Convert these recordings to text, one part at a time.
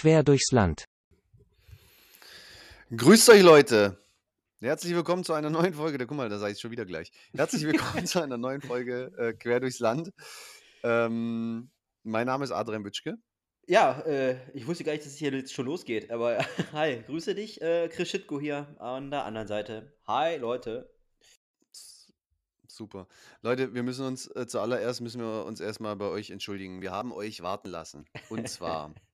Quer durchs Land. Grüßt euch, Leute. Herzlich willkommen zu einer neuen Folge. Da, guck mal, da sage ich schon wieder gleich. Herzlich willkommen zu einer neuen Folge äh, Quer durchs Land. Ähm, mein Name ist Adrian Bütschke. Ja, äh, ich wusste gar nicht, dass es hier jetzt schon losgeht, aber hi, grüße dich, äh, Chris Schitko hier an der anderen Seite. Hi, Leute. Super. Leute, wir müssen uns äh, zuallererst müssen wir uns erstmal bei euch entschuldigen. Wir haben euch warten lassen. Und zwar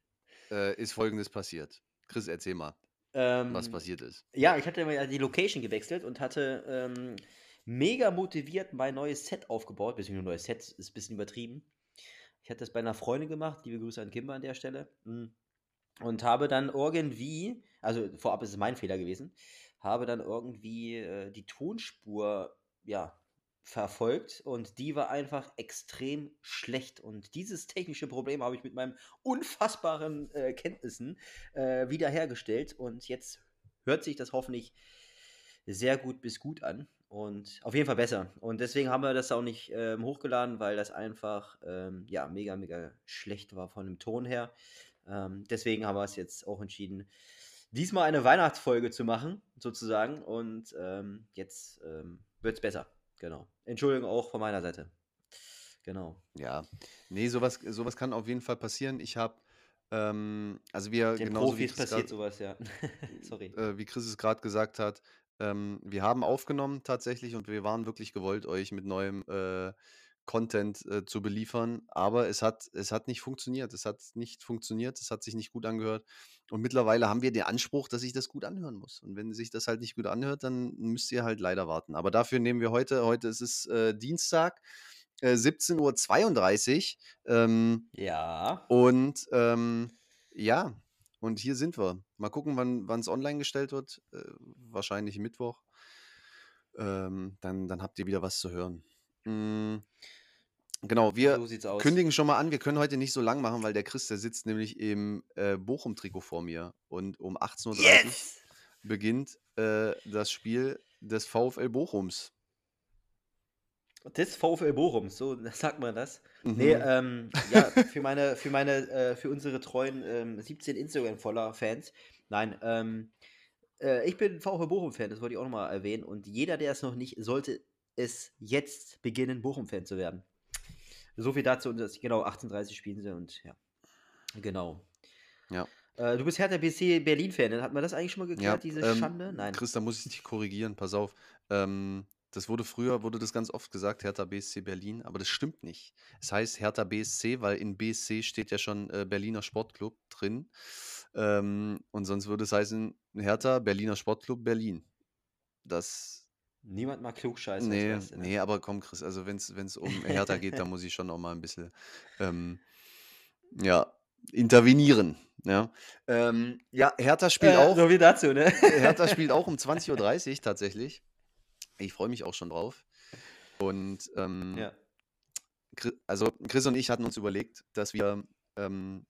äh, ist folgendes passiert. Chris, erzähl mal, was Ähm, passiert ist. ja, ich hatte mal die Location gewechselt und hatte ähm, mega motiviert mein neues Set aufgebaut, beziehungsweise neues Set ist ein bisschen übertrieben. Ich hatte das bei einer Freundin gemacht, liebe Grüße an Kimber an der Stelle. Mm. Und habe dann irgendwie, also vorab ist es mein Fehler gewesen, habe dann irgendwie äh, die Tonspur, ja, verfolgt und die war einfach extrem schlecht. Und dieses technische Problem habe ich mit meinen unfassbaren äh, Kenntnissen äh, wiederhergestellt und jetzt hört sich das hoffentlich sehr gut bis gut an und auf jeden Fall besser. Und deswegen haben wir das auch nicht ähm, hochgeladen, weil das einfach ähm, ja mega, mega schlecht war von dem Ton her. Ähm, deswegen haben wir es jetzt auch entschieden, diesmal eine Weihnachtsfolge zu machen, sozusagen. Und ähm, jetzt ähm, wird es besser. Genau. Entschuldigung auch von meiner Seite. Genau. Ja, nee, sowas, sowas kann auf jeden Fall passieren. Ich habe, ähm, also wir, Den genauso wie Profis Chris passiert grad, sowas, ja. Sorry. äh, wie Chris es gerade gesagt hat, ähm, wir haben aufgenommen tatsächlich und wir waren wirklich gewollt, euch mit neuem äh, Content äh, zu beliefern, aber es hat, es hat nicht funktioniert. Es hat nicht funktioniert, es hat sich nicht gut angehört. Und mittlerweile haben wir den Anspruch, dass sich das gut anhören muss. Und wenn sich das halt nicht gut anhört, dann müsst ihr halt leider warten. Aber dafür nehmen wir heute, heute ist es äh, Dienstag, äh, 17.32 Uhr. Ähm, Ja. und ähm, ja, und hier sind wir. Mal gucken, wann es online gestellt wird. Äh, wahrscheinlich Mittwoch. Ähm, dann, dann habt ihr wieder was zu hören. Mm, genau, wir So sieht's aus. kündigen schon mal an, wir können heute nicht so lang machen, weil der Chris, der sitzt nämlich im äh, Bochum-Trikot vor mir. Und um 18.30 Uhr Yes! beginnt äh, das Spiel des VfL Bochums. Des VfL Bochum, so sagt man das. Nee, Mhm. ähm, ja, für meine, für meine, äh, für unsere treuen ähm, 17 Instagram-Follower-Fans. Nein, ähm, äh, ich bin VfL Bochum-Fan, das wollte ich auch nochmal erwähnen. Und jeder, der es noch nicht, sollte es jetzt beginnen, Bochum-Fan zu werden. So viel dazu, und das, genau, 18:30 spielen sie und ja, genau. Ja. Äh, du bist Hertha BC Berlin-Fan, hat man das eigentlich schon mal Ja, geklärt, diese ähm, Schande? Nein. Chris, da muss ich dich korrigieren, pass auf. Ähm, das wurde früher, wurde das ganz oft gesagt, Hertha BSC Berlin, aber das stimmt nicht. Es heißt Hertha BSC, weil in BSC steht ja schon äh, Berliner Sportclub drin. Ähm, und sonst würde es heißen Hertha Berliner Sportclub Berlin. Das, Niemand mag klugscheißen, nee, ne? nee, aber komm, Chris, also wenn es um Hertha geht, da muss ich schon auch mal ein bisschen, ähm, ja, intervenieren. Ja, ähm, ja Hertha spielt Äh, auch. so viel dazu, ne? Hertha spielt auch um 20.30 Uhr tatsächlich. Ich freue mich auch schon drauf. Und ähm, Ja. Also Chris und ich hatten uns überlegt, dass wir ähm,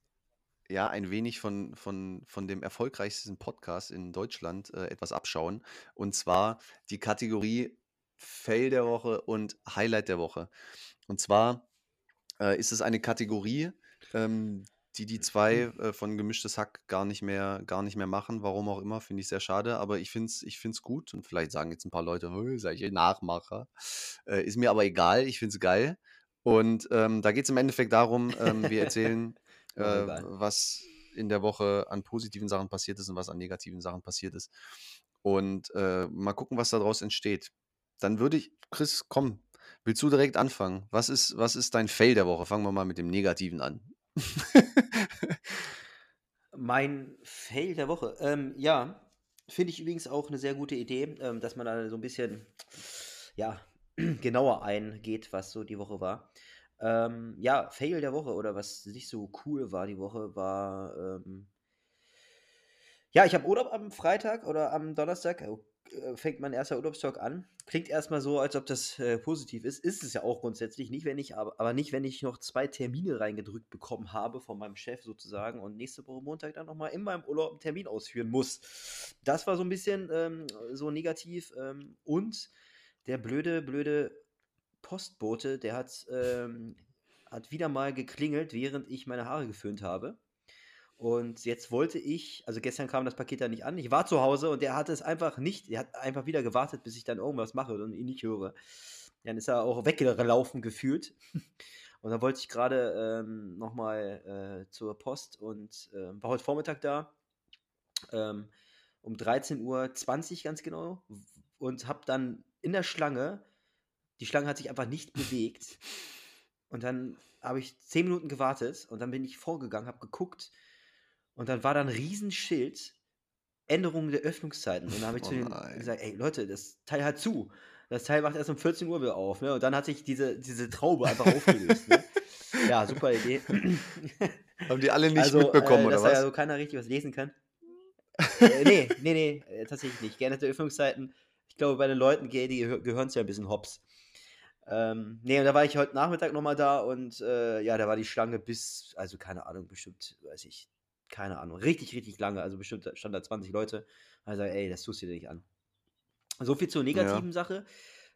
ja ein wenig von, von, von dem erfolgreichsten Podcast in Deutschland äh, etwas abschauen. Und zwar die Kategorie Fail der Woche und Highlight der Woche. Und zwar äh, ist es eine Kategorie, ähm, die die zwei äh, von Gemischtes Hack gar nicht mehr, gar nicht mehr machen. Warum auch immer, finde ich sehr schade. Aber ich finde es ich find's gut. Und vielleicht sagen jetzt ein paar Leute, "Hö, seid ihr Nachmacher. Äh, ist mir aber egal, ich finde es geil. Und ähm, da geht es im Endeffekt darum, ähm, wir erzählen, äh, was in der Woche an positiven Sachen passiert ist und was an negativen Sachen passiert ist. Und äh, mal gucken, was daraus entsteht. Dann würde ich, Chris, komm, willst du direkt anfangen? Was ist, was ist dein Fail der Woche? Fangen wir mal mit dem Negativen an. Mein Fail der Woche. Ähm, ja, finde ich übrigens auch eine sehr gute Idee, ähm, dass man da so ein bisschen, ja, genauer eingeht, was so die Woche war. Ähm, ja, Fail der Woche oder was nicht so cool war die Woche, war, ähm, ja, ich habe Urlaub am Freitag oder am Donnerstag. äh, äh, fängt mein erster Urlaubstag an. Klingt erstmal so, als ob das äh, positiv ist. Ist es ja auch grundsätzlich. Nicht, wenn ich, aber, aber nicht, wenn ich noch zwei Termine reingedrückt bekommen habe von meinem Chef sozusagen und nächste Woche Montag dann nochmal in meinem Urlaub einen Termin ausführen muss. Das war so ein bisschen ähm, so negativ. Ähm, und der blöde, blöde Postbote, der hat, ähm, hat wieder mal geklingelt, während ich meine Haare geföhnt habe. Und jetzt wollte ich, also gestern kam das Paket da nicht an. Ich war zu Hause und der hatte es einfach nicht. Er hat einfach wieder gewartet, bis ich dann irgendwas mache und ihn nicht höre. Dann ist er auch weggelaufen gefühlt. Und dann wollte ich gerade ähm, nochmal äh, zur Post und äh, war heute Vormittag da. Ähm, um 13.20 Uhr ganz genau. Und habe dann in der Schlange, die Schlange hat sich einfach nicht bewegt. Und dann habe ich zehn Minuten gewartet und dann bin ich vorgegangen, habe geguckt und dann war da ein Riesenschild, Änderungen der Öffnungszeiten. Und dann habe ich oh zu denen gesagt, ey Leute, das Teil hat zu. Das Teil macht erst um 14 Uhr wieder auf. Ne? Und dann hat sich diese, diese Traube einfach aufgelöst. Ne? Ja, super Idee. Haben die alle nicht also, mitbekommen, äh, oder was? Dass da ja so keiner richtig was lesen kann. äh, nee, nee, nee, äh, tatsächlich nicht. Geänderte Öffnungszeiten. Ich glaube, bei den Leuten, die gehören zu ja ein bisschen hops. Ähm, nee, und da war ich heute Nachmittag nochmal da und äh, ja, da war die Schlange bis, also keine Ahnung, bestimmt, weiß ich, keine Ahnung, richtig, richtig lange. Also bestimmt stand da 20 Leute. Also, ey, das tust du dir nicht an. So viel zur negativen ja. Sache.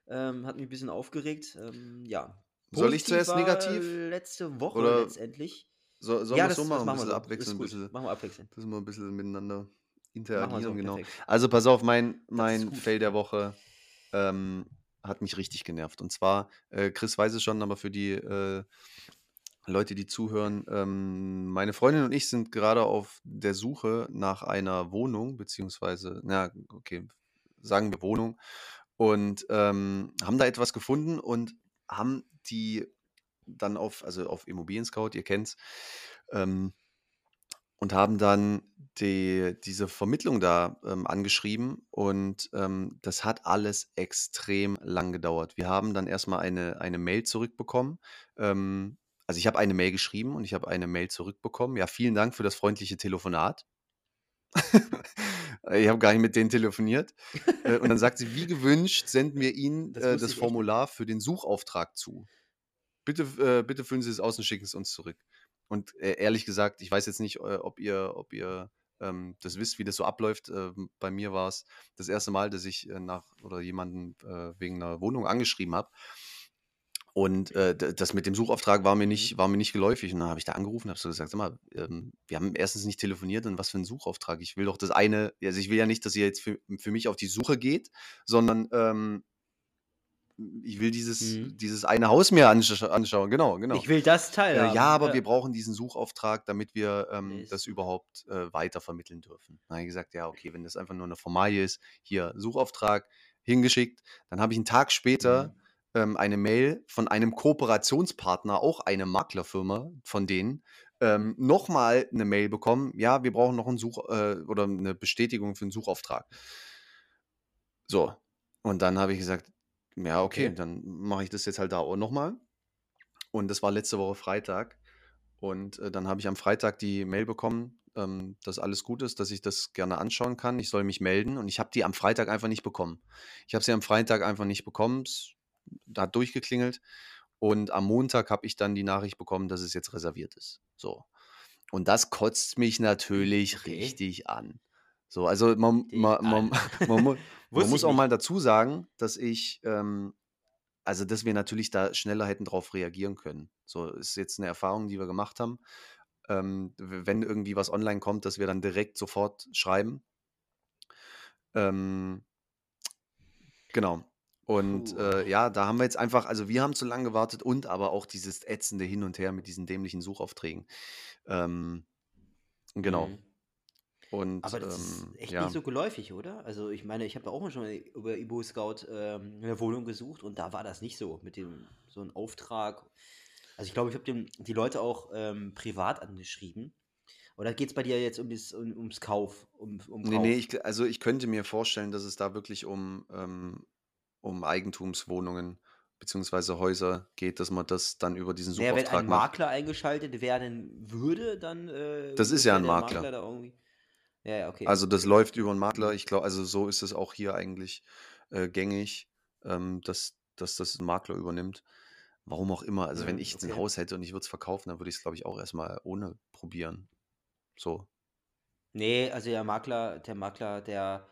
Ähm, hat mich ein bisschen aufgeregt. Ähm, ja. Soll ich zuerst negativ? Letzte Woche Oder letztendlich. So, sollen ja, wir es so machen? Ein bisschen abwechseln. Bisschen, machen wir abwechseln. Dass wir ein bisschen miteinander interagieren. So, genau. Also, pass auf, mein, mein Fail der Woche ähm, hat mich richtig genervt. Und zwar, äh, Chris weiß es schon, aber für die äh, Leute, die zuhören, ähm, meine Freundin und ich sind gerade auf der Suche nach einer Wohnung, beziehungsweise, na, okay, sagen wir Wohnung, und ähm, haben da etwas gefunden und haben die dann auf, also auf Immobilien Scout, ihr kennt's, ähm, und haben dann die, diese Vermittlung da ähm, angeschrieben und ähm, das hat alles extrem lang gedauert. Wir haben dann erstmal eine, eine Mail zurückbekommen. Ähm, also ich habe eine Mail geschrieben und ich habe eine Mail zurückbekommen. Ja, vielen Dank für das freundliche Telefonat. ich habe gar nicht mit denen telefoniert. Äh, und dann sagt sie, wie gewünscht, senden wir Ihnen das, äh, das Formular für den Suchauftrag zu. Bitte, äh, bitte füllen Sie es aus und schicken es uns zurück. Und äh, ehrlich gesagt, ich weiß jetzt nicht, äh, ob ihr, ob ihr ähm, das wisst, wie das so abläuft. Äh, bei mir war es das erste Mal, dass ich nach oder jemanden wegen einer Wohnung angeschrieben habe. Und äh, das mit dem Suchauftrag war mir mhm. nicht, war mir nicht geläufig. Und dann habe ich da angerufen und habe so gesagt, sag mal, ähm, wir haben erstens nicht telefoniert und was für ein Suchauftrag. Ich will doch das eine, also ich will ja nicht, dass ihr jetzt für, für mich auf die Suche geht, sondern ähm, ich will dieses, mhm. dieses eine Haus mir anscha anschauen. Genau, genau. Ich will das Teil. Äh, ja, aber ja. wir brauchen diesen Suchauftrag, damit wir ähm, das überhaupt äh, weiter vermitteln dürfen. Dann habe ich gesagt, ja, okay, wenn das einfach nur eine Formalie ist, hier Suchauftrag hingeschickt. Dann habe ich einen Tag später mhm ähm, eine Mail von einem Kooperationspartner, auch eine Maklerfirma von denen, ähm, nochmal eine Mail bekommen, ja, wir brauchen noch einen Such äh, oder eine Bestätigung für einen Suchauftrag. So, und dann habe ich gesagt, ja, okay, okay. dann mache ich das jetzt halt da auch nochmal. Und das war letzte Woche Freitag. Und äh, dann habe ich am Freitag die Mail bekommen, ähm, dass alles gut ist, dass ich das gerne anschauen kann. Ich soll mich melden. Und ich habe die am Freitag einfach nicht bekommen. Ich habe sie am Freitag einfach nicht bekommen da hat durchgeklingelt und am Montag habe ich dann die Nachricht bekommen, dass es jetzt reserviert ist. So. Und das kotzt mich natürlich okay. richtig an. So, also man, man, man, man, man muss auch mal dazu sagen, dass ich, ähm, also dass wir natürlich da schneller hätten drauf reagieren können. So ist jetzt eine Erfahrung, die wir gemacht haben. Ähm, wenn irgendwie was online kommt, dass wir dann direkt sofort schreiben. Ähm, genau. Und äh, ja, da haben wir jetzt einfach, also wir haben zu lange gewartet und aber auch dieses ätzende Hin und Her mit diesen dämlichen Suchaufträgen. Ähm, genau. Mhm. Und, aber das ähm, ist echt ja. nicht so geläufig, oder? Also ich meine, ich habe auch mal schon über Ibo Scout ähm, eine Wohnung gesucht und da war das nicht so mit dem so ein Auftrag. Also ich glaube, ich habe die Leute auch ähm, privat angeschrieben. Oder geht es bei dir jetzt um das, um, ums Kauf? Um, um Kauf? Nee, nee, ich, also ich könnte mir vorstellen, dass es da wirklich um, ähm, um Eigentumswohnungen beziehungsweise Häuser geht, dass man das dann über diesen Naja, wenn ein macht. Makler eingeschaltet werden würde, dann äh, Das ist ja ein Makler. Makler da irgendwie. Ja, ja, okay. Also das läuft über einen Makler. Ich glaube, also so ist es auch hier eigentlich äh, gängig, ähm, dass, dass das ein Makler übernimmt. Warum auch immer. Also wenn ich ein Haus hätte und ich würde es verkaufen, dann würde ich es, glaube ich, auch erstmal ohne probieren. So. Nee, also der Makler, der Makler, der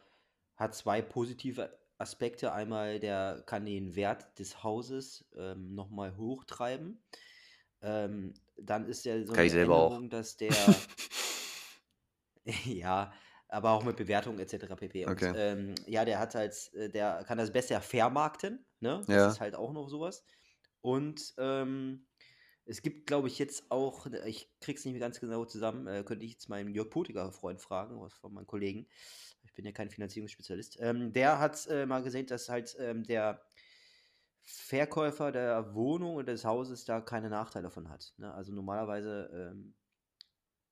hat zwei positive Aspekte. Einmal, der kann den Wert des Hauses ähm, nochmal hochtreiben. Ähm, dann ist ja so Kann eine Änderung, dass der, Ja, aber auch mit Bewertung et cetera pp. Und, Okay. ähm, ja, der hat halt äh, der kann das besser vermarkten, ne? Das Ja. ist halt auch noch so was. Und, ähm, es gibt, glaube ich, jetzt auch ich kriege es nicht mehr ganz genau zusammen, äh, könnte ich jetzt meinen Jörg Potiger Freund fragen, was von meinen Kollegen. Ich bin ja kein Finanzierungsspezialist. Ähm, der hat, äh, mal gesehen, dass halt, ähm, der Verkäufer der Wohnung oder des Hauses da keine Nachteile davon hat, ne? Also, normalerweise, ähm,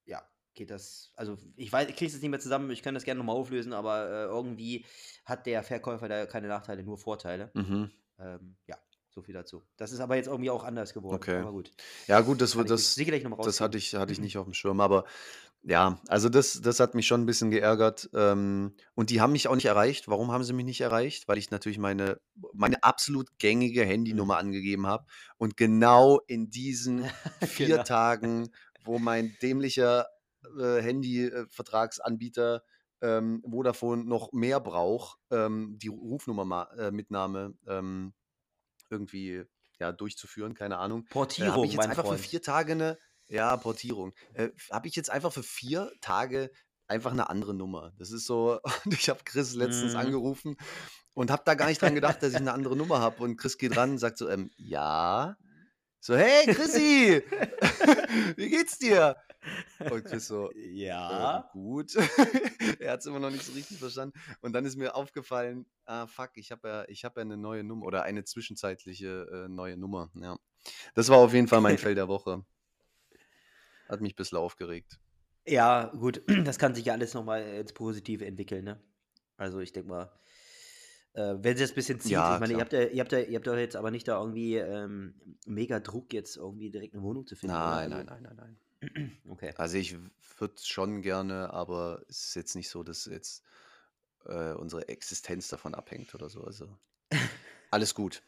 ja, geht das also, ich weiß ich kriege es nicht mehr zusammen, ich kann das gerne noch mal auflösen, aber, äh, irgendwie hat der Verkäufer da keine Nachteile, nur Vorteile. Mhm. Ähm, ja, so viel dazu. Das ist aber jetzt irgendwie auch anders geworden, Okay. aber gut. Ja gut, das mich das sicherlich noch das hatte ich hatte ich nicht aufm Schirm, aber ja, also das das hat mich schon 'n bisschen geärgert, ähm, und die haben mich auch nicht erreicht. Warum haben sie mich nicht erreicht? Weil ich natürlich meine meine absolut gängige Mhm. Handynummer angegeben habe und genau in diesen 4 Genau. Tagen, wo mein dämlicher, äh, Handy äh, Vertragsanbieter, ähm, Vodafone noch mehr braucht, ähm, die Rufnummer ma äh, Mitnahme, ähm, irgendwie, ja, durchzuführen, keine Ahnung. Äh, habe Portierung, ich jetzt einfach für Freund. 4 Tage 'ne ja, Portierung. Äh, habe ich jetzt einfach für 4 Tage einfach 'ne andere Nummer. Das ist so ich habe Chris letztens Mhm. angerufen und habe da gar nicht dran gedacht, dass ich 'ne andere Nummer habe und Chris geht ran und sagt so: „Ähm, ja?“ So: „Hey Chrissy, wie geht's dir?“ Und Chris so: „Ähm, Ja? gut.“ Er hat's immer noch nicht so richtig verstanden. Und dann ist mir aufgefallen: „Ah, fuck, ich habe ja ich habe ja 'ne neue Nummer oder eine zwischenzeitliche, äh, neue Nummer“, ja. Das war auf jeden Fall mein Fail der Woche. Hat mich bisschen aufgeregt. Ja, gut, das kann sich ja alles noch mal ins Positive entwickeln, ne? Also, ich denke mal, äh, wenn sich's bisschen zieht Ja, ich meine, ihr habt ja ihr habt ja ihr habt doch jetzt aber nicht da irgendwie, ähm, mega Druck, jetzt irgendwie direkt 'ne Wohnung zu finden, oder? Nein, Also nein, nein, nein, nein. Okay. Also, ich würde schon gerne, aber es ist jetzt nicht so, dass jetzt, äh, unsere Existenz davon abhängt oder so. Also, alles gut.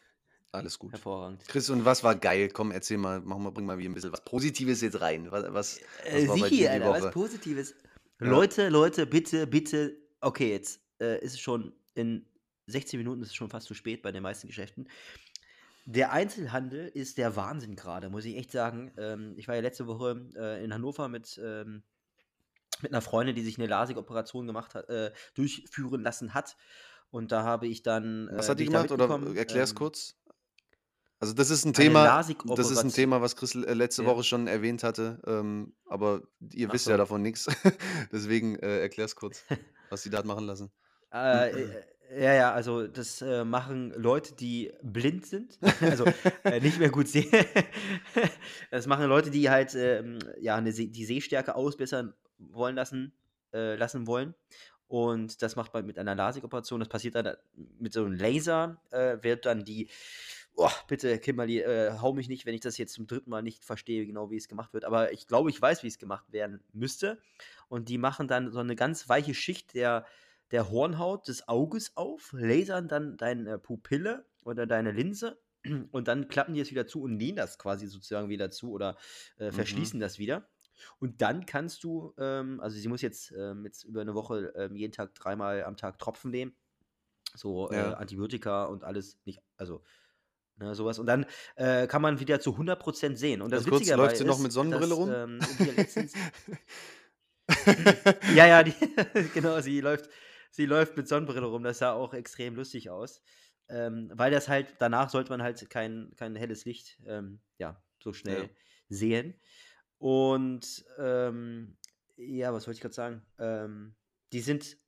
Alles gut. Hervorragend. Chris, und was war geil? Komm, erzähl mal, mach mal bring mal wieder 'n bisschen was Positives jetzt rein. Wa was was Äh, war bei sichi, die Alter, was? Positives. Ja. Leute, Leute, bitte, bitte okay, jetzt, äh, ist es schon in 16 Minuten ist es schon fast zu spät bei den meisten Geschäften. Der Einzelhandel ist der Wahnsinn grade, muss ich echt sagen. Ähm, ich war ja letzte Woche, äh, in Hannover mit, ähm mit 'ner Freundin, die sich 'ne LASIK-Operation gemacht hat äh, durchführen lassen hat. Und da habe ich dann, Was äh hat die gemacht oder mitgekommen, erklär's ähm kurz? Also, das ist 'n eine Thema das ist 'n LASIK-Operatio Thema, was Chris l letzte Ja. Woche schon erwähnt hatte, ähm, aber ihr Ach wisst ja so. davon nix. Deswegen, äh, erklär's kurz, was sie da machen lassen. Äh, äh, ja, ja, also, das, äh, machen Leute, die blind sind, also, äh, nicht mehr gut sehen. Das machen Leute, die halt, ähm, ja, 'ne Seh die Sehstärke ausbessern wollen lassen äh, lassen wollen. Und das macht man mit einer LASIK-Operation. Das passiert dann da mit so 'nem Laser, äh, wird dann die oh, bitte, Kimberly, äh, hau mich nicht, wenn ich das jetzt zum 3. Mal nicht verstehe, genau wie es gemacht wird. Aber ich glaube, ich weiß, wie es gemacht werden müsste. Und die machen dann so 'ne ganz weiche Schicht der der Hornhaut des Auges auf, lasern dann deine Pupille oder deine Linse und dann klappen die es wieder zu und nähen das quasi sozusagen wieder zu oder, äh, Mhm. verschließen das wieder. Und dann kannst du, ähm also, sie muss jetzt, ähm, jetzt über 'ne Woche, ähm, jeden Tag dreimal am Tag Tropfen nehmen, so, äh, Ja. Antibiotika und alles nicht also, ne, so was. Und dann, äh, kann man wieder zu 100 % sehen. Und das kurz, Witzige läuft dabei sie noch ist, mit Sonnenbrille dass, rum? ähm, Ja, ja, die genau, sie läuft sie läuft mit Sonnenbrille rum. Das sah auch extrem lustig aus, ähm, weil das halt danach sollte man halt kein kein helles Licht, ähm, ja, so Ja. schnell sehen. Und, ähm, ja, was wollte ich grad sagen? Ähm, die sind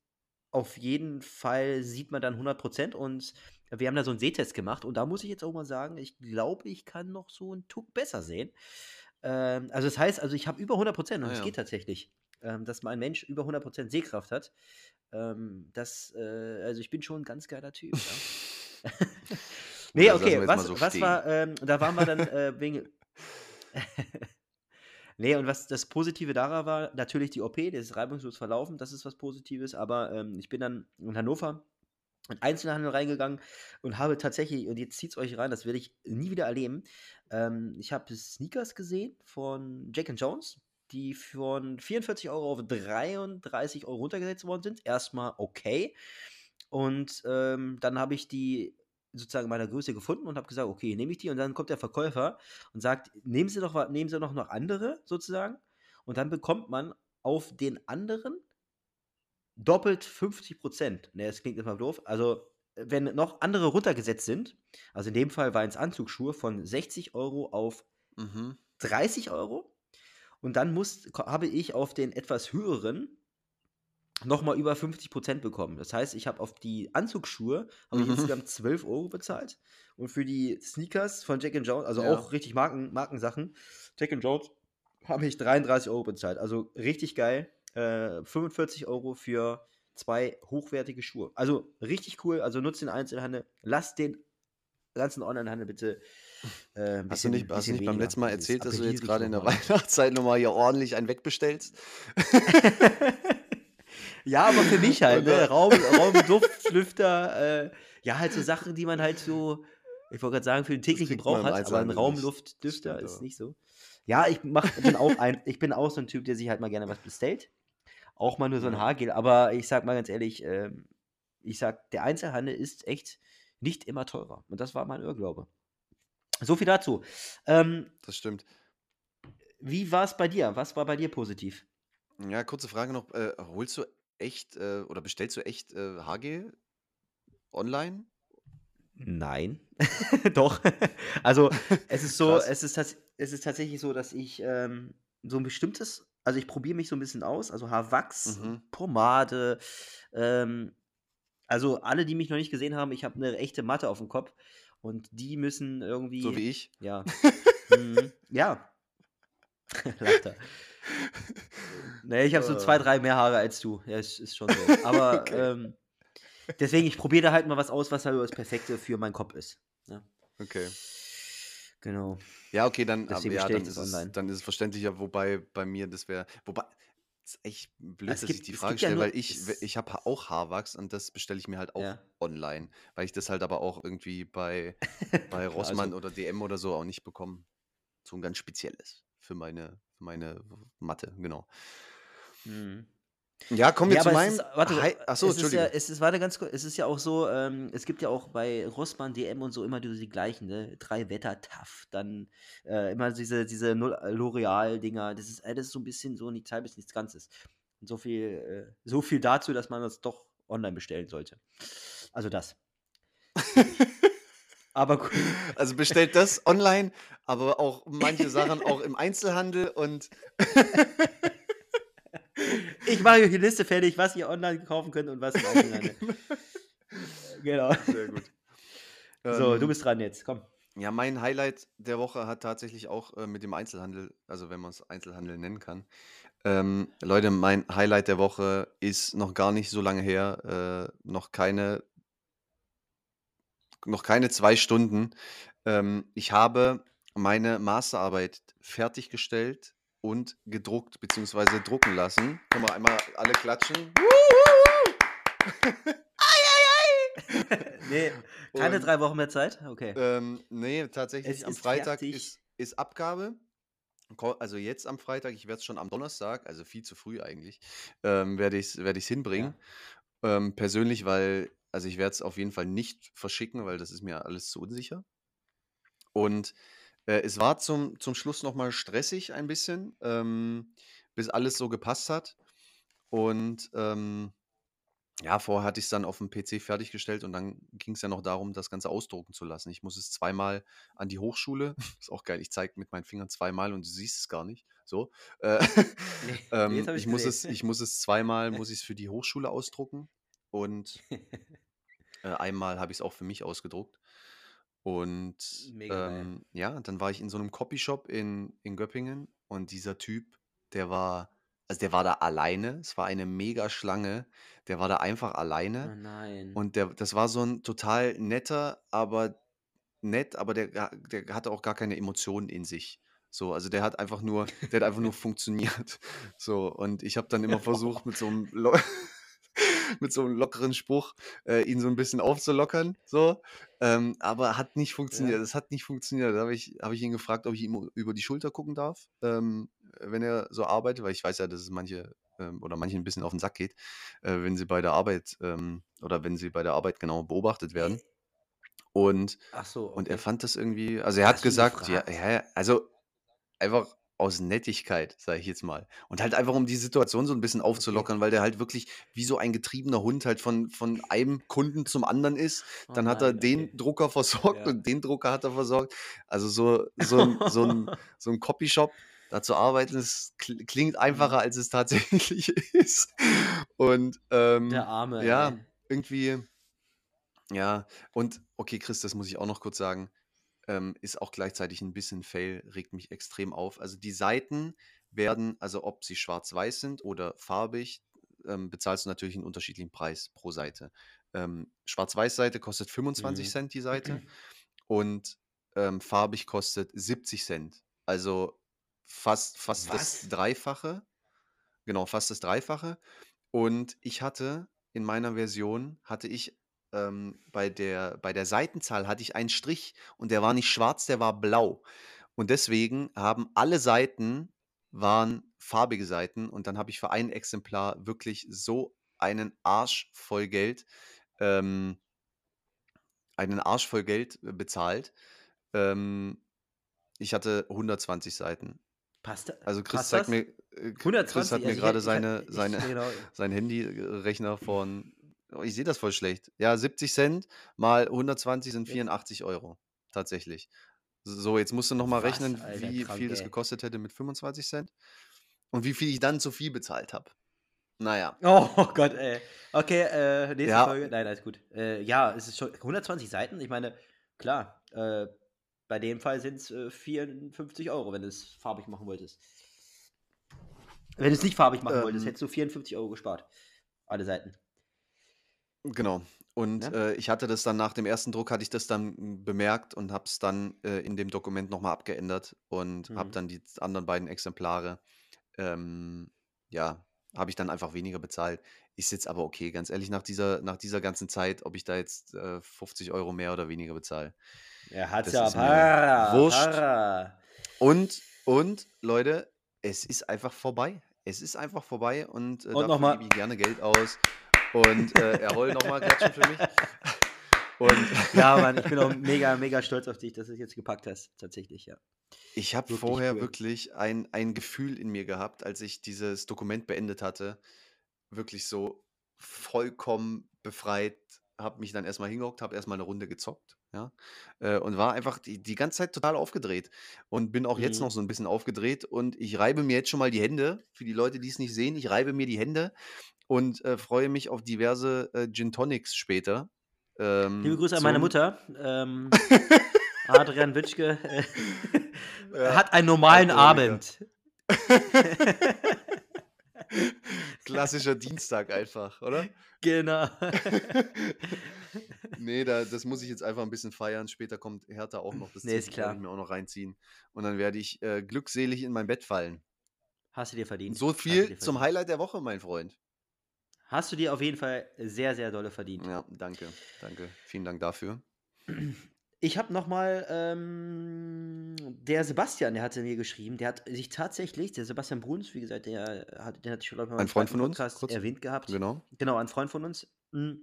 auf jeden Fall sieht man dann 100 % und wir haben da so 'n Sehtest gemacht und da muss ich jetzt auch mal sagen, ich glaube, ich kann noch so 'n Tuck besser sehen. Ähm, also, das heißt also, ich habe über 100 % und Ah es ja. geht tatsächlich, ähm, dass mein Mensch über 100 % Sehkraft hat. Ähm, das, äh also, ich bin schon 'n ganz geiler Typ, ja. Ne, das wir okay, was so was war ähm, da waren wir dann, äh, wegen Ne, und was das Positive daran war, natürlich die OP, die ist reibungslos verlaufen, das ist was Positives, aber, ähm, ich bin dann in Hannover in Einzelhandel reingegangen und habe tatsächlich und jetzt zieht's euch rein, das werde ich nie wieder erleben. Ähm, ich habe Sneakers gesehen von Jack& Jones, die von 44 € auf 33 € runtergesetzt worden sind. Erst mal okay. Und, ähm, dann habe ich die sozusagen in meiner Größe gefunden und habe gesagt: „Okay, nehme ich die?“ Und dann kommt der Verkäufer und sagt: „Nehmen Sie doch nehmen Sie doch noch andere sozusagen.“ Und dann bekommt man auf den anderen doppelt 50 Prozent. Ne, das klingt immer doof. Also, wenn noch andere runtergesetzt sind, also in dem Fall waren es Anzugsschuhe von 60 Euro auf Mhm. 30 Euro. Und dann muss, habe ich auf den etwas höheren nochmal über 50 Prozent bekommen. Das heißt, ich habe auf die Anzugsschuhe habe ich Mhm. insgesamt 12 Euro bezahlt. Und für die Sneakers von Jack Jones, also Ja. auch richtig Marken, Markensachen, Jack Jones, habe ich 33 Euro bezahlt. Also richtig geil. Äh, 45 Euro für zwei hochwertige Schuhe. Also richtig cool. Also nutzt den Einzelhandel. Lasst den ganzen Onlinehandel bitte. Äh, ein Hast du bisschen- nicht, hast du bisschen nicht beim letzten Mal erzählt, dass du jetzt gerade in der nochmal. Weihnachtszeit nochmal hier ordentlich einen wegbestellst? ja, aber für mich halt, ne? äh, Raum, Raumduftlüfter, äh, ja, halt so Sachen, die man halt so, ich wollte gerade sagen, für den täglichen Gebrauch hat, aber ein Stimmt, ist aber. nicht so. Ja, ich mach, bin auch ein, ich bin auch so ein Typ, der sich halt mal gerne was bestellt. Auch mal nur so ein Ja. Haargel, aber ich sag mal ganz ehrlich, ähm, ich sag, der Einzelhandel ist echt nicht immer teurer. Und das war mein Irrglaube. So viel dazu. Ähm, Das stimmt. wie war es bei dir? Was war bei dir positiv? Ja, kurze Frage noch. Äh, holst du echt äh, oder bestellst du echt äh, Haargel online? Nein. Doch. Also, es ist so, es ist, es ist tatsächlich so, dass ich ähm, so ein bestimmtes, also ich probiere mich so ein bisschen aus, also Haarwachs, Mhm. Pomade, ähm, also alle, die mich noch nicht gesehen haben, ich habe eine echte Matte auf dem Kopf und die müssen irgendwie, So wie ich? ja, mhm, ja, lacht er. Nee, ich habe so zwei, drei mehr Haare als du. Ja, ist, ist schon so. Aber Okay. ähm, deswegen, ich probiere da halt mal was aus, was halt das Perfekte für meinen Kopf ist. Ne? Okay. Genau. Ja, okay, dann, ja, dann ist, es, online. dann ist es verständlicher, wobei bei mir das wäre. Wobei, ist echt blöd, Es dass gibt- ich die Frage ja stelle, nur- weil ich, ich habe auch Haarwachs und das bestelle ich mir halt auch Ja. online, weil ich das halt aber auch irgendwie bei, bei Also- Rossmann oder DM oder so auch nicht bekomme. So ein ganz spezielles für meine, für meine Matte, genau. Mhm. Ja, kommen wir Ja, zu meinem. ist, warte, Hi Achso, es ist ja, Entschuldigung. es ist, warte ganz kurz, es ist ja auch so, ähm, es gibt ja auch bei Rossmann, DM und so immer die, die gleichen, ne? Drei Wetter, Taff, dann äh, immer diese, diese Null- L'Oreal-Dinger, das ist alles so ein bisschen so nichts halbes, nichts Ganzes. Und so viel, äh, so viel dazu, dass man das doch online bestellen sollte. Also das. Aber gut. Also bestellt das online, aber auch manche Sachen auch im Einzelhandel und Ich mache euch die Liste fertig, was ihr online kaufen könnt und was im Einzelhandel. genau. sehr gut. So, du Ähm, bist dran jetzt, komm. Ja, mein Highlight der Woche hat tatsächlich auch äh, mit dem Einzelhandel, also wenn man es Einzelhandel nennen kann. Ähm, Leute, mein Highlight der Woche ist noch gar nicht so lange her, äh, noch keine, noch keine zwei Stunden. Ähm, ich habe meine Masterarbeit fertiggestellt und gedruckt bzw. drucken lassen. Können wir einmal alle klatschen? nee, keine Und- drei Wochen mehr Zeit? Okay. Ähm, nee, tatsächlich Es am Freitag ist, ist Abgabe. Also jetzt am Freitag, ich werde es schon am Donnerstag, also viel zu früh eigentlich, ähm, werde ich es werd ich's hinbringen. Ähm, persönlich, weil, also ich werde es auf jeden Fall nicht verschicken, weil das ist mir alles zu unsicher. Und äh, es war zum, zum Schluss nochmal stressig ein bisschen, ähm, bis alles so gepasst hat. Und ähm, ja, vorher hatte ich es dann auf dem PC fertiggestellt und dann ging es ja noch darum, das Ganze ausdrucken zu lassen. Ich muss es zweimal an die Hochschule. Ist auch geil. Ich zeige mit meinen Fingern zweimal und du siehst es gar nicht. So. Äh, Nee, ähm, ich, ich's muss es, ich muss es zweimal, muss ich es für die Hochschule ausdrucken und äh, einmal habe ich es auch für mich ausgedruckt. Und ähm, ja, dann war ich in so einem Copyshop in, in Göppingen und dieser Typ, der war, also der war da alleine. Es war eine mega Schlange. Der war da einfach Oh alleine. nein. Und der, das war so ein total netter, aber nett, aber der, der hatte auch gar keine Emotionen in sich. So, also der hat einfach nur, der hat einfach nur funktioniert. So, und ich habe dann immer versucht, mit so einem, lo mit so einem lockeren Spruch äh, ihn so ein bisschen aufzulockern. So, ähm, aber hat nicht funktioniert. Ja. Es hat nicht funktioniert. Da habe ich, hab ich ihn gefragt, ob ich ihm über die Schulter gucken darf, ähm, wenn er so arbeitet, weil ich weiß ja, dass es manche ähm, oder manchen ein bisschen auf den Sack geht, äh, wenn sie bei der Arbeit ähm, oder wenn sie bei der Arbeit genau beobachtet werden. Und, so, und er okay. fand das irgendwie, also er hat Hast gesagt, ja, ja, also einfach aus Nettigkeit, sage ich jetzt mal. Und halt einfach, um die Situation so ein bisschen aufzulockern, weil der halt wirklich wie so ein getriebener Hund halt von, von einem Kunden zum anderen ist. Oh Dann hat er nein, den okay. Drucker versorgt Ja. und den Drucker hat er versorgt. Also so, so ein, so ein, so ein Copyshop, da zu arbeiten, das kl- klingt einfacher, Mhm. als es tatsächlich ist. Und ähm, Der Arme, ja, ey. irgendwie, ja. Und okay, Chris, das muss ich auch noch kurz sagen ähm, ist auch gleichzeitig ein bisschen Fail, regt mich extrem auf. Also die Seiten werden, also ob sie schwarz-weiß sind oder farbig, ähm, bezahlst du natürlich einen unterschiedlichen Preis pro Seite. Ähm, Schwarz-Weiß-Seite kostet 25 Mhm. Cent die Seite und ähm, farbig kostet 70 Cent. Also fast, fast das? Dreifache. Genau, fast das Dreifache. Und ich hatte in meiner Version, hatte ich ähm, bei der, bei der Seitenzahl hatte ich einen Strich und der war nicht schwarz, der war blau. Und deswegen haben alle Seiten waren farbige Seiten und dann habe ich für ein Exemplar wirklich so einen Arsch voll Geld, ähm, einen Arsch voll Geld äh, bezahlt. Ähm, ich hatte 120 Seiten. Passt, da- Also Chris passt zeigt das? mir, äh, Chris 120, hat mir also gerade seine, ich, seine, genau. sein Handyrechner von, oh, ich sehe das voll schlecht. Ja, 70 Cent mal 120 sind Jetzt, 84 Euro. Tatsächlich. So, jetzt musst du nochmal rechnen, Alter, wie krank, viel das ey. gekostet hätte mit 25 Cent und wie viel ich dann zu viel bezahlt habe. Naja. Oh Gott, ey. Okay, äh, nächste Ja, Folge. Nein, alles gut. Äh, ja, es ist schon 120 Seiten. Ich meine, klar, äh, bei dem Fall sind es äh, 54 Euro, wenn du es farbig machen wolltest. Wenn du es nicht farbig machen wolltest, ähm, hättest du 54 Euro gespart. Alle Seiten. Genau. Und Ne? äh, ich hatte das dann nach dem ersten Druck, hatte ich das dann mm, bemerkt und habe es dann äh, in dem Dokument nochmal abgeändert und habe Mhm. dann die anderen beiden Exemplare, ähm, ja, habe ich dann einfach weniger bezahlt. Ist jetzt aber okay, ganz ehrlich, nach dieser, nach dieser ganzen Zeit, ob ich da jetzt äh, 50 Euro mehr oder weniger bezahle, Er hat's das ja ist mir para, wurscht. para. Und, und, Leute, es ist einfach vorbei. Es ist einfach vorbei und äh, Und dafür gebe ich gerne Geld aus. Und äh, erhol nochmal klatschen für mich. Und Ja, Mann, ich bin auch mega, mega stolz auf dich, dass du es jetzt gepackt hast. Tatsächlich, ja. ich habe vorher cool. wirklich ein, ein Gefühl in mir gehabt, als ich dieses Dokument beendet hatte. Wirklich so vollkommen befreit. Habe mich dann erstmal hingehockt, habe erstmal eine Runde gezockt. Ja, äh, und war einfach die, die ganze Zeit total aufgedreht. Und bin auch jetzt Mhm. noch so ein bisschen aufgedreht. Und ich reibe mir jetzt schon mal die Hände. Für die Leute, die es nicht sehen, ich reibe mir die Hände und äh, freue mich auf diverse äh, Gin Tonics später. Liebe Ähm, Grüße an meine. Mutter. Ähm, Adrian Witschke äh, hat einen normalen. Abend. Klassischer Dienstag einfach, oder? genau. nee, da, das muss ich jetzt einfach ein bisschen feiern. Später kommt Hertha auch noch. Das nee, ist werde ich klar. mir auch noch reinziehen. Und dann werde ich äh, glückselig in mein Bett fallen. Hast du dir verdient. So viel dir zum verdient. Highlight der Woche, mein Freund. Hast du dir auf jeden Fall sehr, sehr dolle verdient. Ja, danke, danke. Vielen Dank dafür. Ich habe nochmal, ähm, der Sebastian, der hatte mir geschrieben, der hat sich tatsächlich, der Sebastian Bruns, wie gesagt, der hat, den hatte ich schon, glaube ich, mal Ein Freund von uns, Podcast kurz. erwähnt gehabt. Genau. Genau, ein Freund von uns. Mm,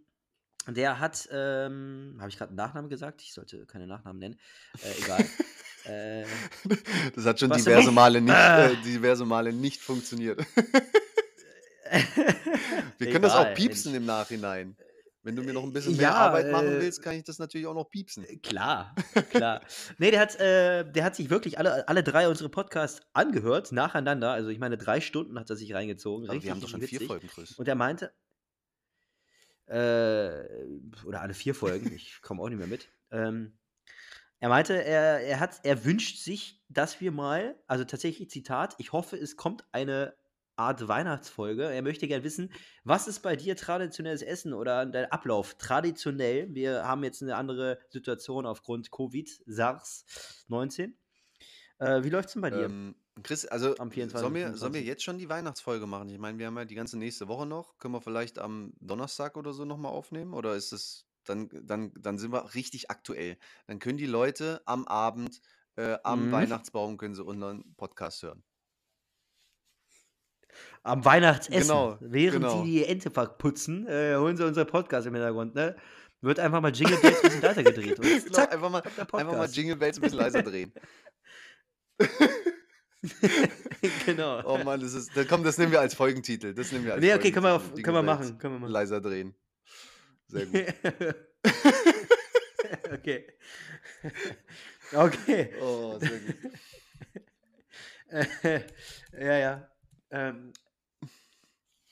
Der hat, ähm, habe ich gerade einen Nachnamen gesagt? Ich sollte keine Nachnamen nennen. Äh, egal. äh, Das hat schon Sebastian diverse. Male nicht, Äh, äh, diverse Male nicht funktioniert. Wir können das auch egal, piepsen Mensch. im Nachhinein. Wenn du mir noch ein bisschen mehr Ja, Arbeit machen äh, willst, kann ich das natürlich auch noch piepsen. Klar, klar. Nee, der hat, äh, der hat sich wirklich alle, alle drei unsere Podcasts angehört, nacheinander. Also ich meine, drei Stunden hat er sich reingezogen. Aber wir Richtig, haben doch schon richtig vier witzig. Folgen, Chris. Und er meinte, äh, oder alle vier Folgen, ich komme auch nicht mehr mit. Ähm, er meinte, er, er, hat, er wünscht sich, dass wir mal, also tatsächlich Zitat, ich hoffe, es kommt eine Art Weihnachtsfolge. Er möchte gerne wissen, was ist bei dir traditionelles Essen oder dein Ablauf traditionell? Wir haben jetzt eine andere Situation aufgrund Covid, SARS-19. Äh, wie läuft es denn bei dir Ähm, Chris, also am sollen 24. wir, sollen wir 25.? jetzt schon die Weihnachtsfolge machen? Ich meine, wir haben ja die ganze nächste Woche noch. Können wir vielleicht am Donnerstag oder so nochmal aufnehmen? Oder ist es, dann, dann, dann sind wir richtig aktuell. Dann können die Leute am Abend, äh, am Mhm. Weihnachtsbaum, können sie unseren Podcast hören. Am Weihnachtsessen, Genau, während genau. sie die Ente verputzen, äh, holen sie unseren Podcast im Hintergrund, ne? Wird einfach mal Jingle Bells ein bisschen leiser gedreht. Und Genau, zack, einfach mal, einfach mal. Jingle Bells ein bisschen leiser drehen. genau. Oh Mann, das ist. Komm, das nehmen wir als Folgentitel. Das nehmen wir als Nee, okay, können wir, auf, können wir machen. Können wir machen. Leiser drehen. Sehr gut. okay. okay. Oh, sehr gut. Ja, ja. Ähm,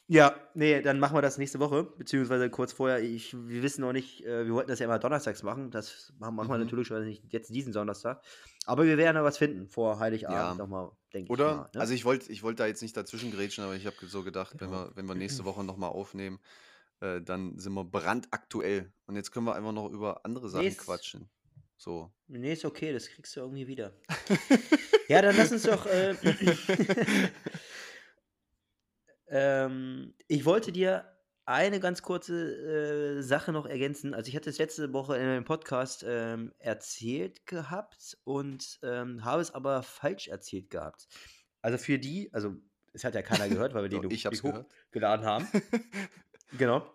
ja, nee, dann machen wir das nächste Woche, beziehungsweise kurz vorher. Ich, wir wissen noch nicht, äh, wir wollten das ja immer donnerstags machen. Das machen, machen wir Mhm. natürlich schon nicht jetzt diesen Donnerstag. Aber wir werden da was finden vor Heiligabend Ja. nochmal, denke ich. Oder? Mal, ne? Also ich wollte ich wollt da jetzt nicht dazwischen grätschen, aber ich habe so gedacht, wenn Genau. wir, wenn wir nächste Woche nochmal aufnehmen, äh, dann sind wir brandaktuell. Und jetzt können wir einfach noch über andere Sachen Nee, ist- quatschen. So. Nee, ist okay, das kriegst du irgendwie wieder. ja, dann lass uns doch. Äh, ähm, ich wollte dir eine ganz kurze äh, Sache noch ergänzen. Also, ich hatte es letzte Woche in einem Podcast ähm, erzählt gehabt und ähm, habe es aber falsch erzählt gehabt. Also, für die, also, es hat ja keiner gehört, weil wir die hochgeladen haben. Genau.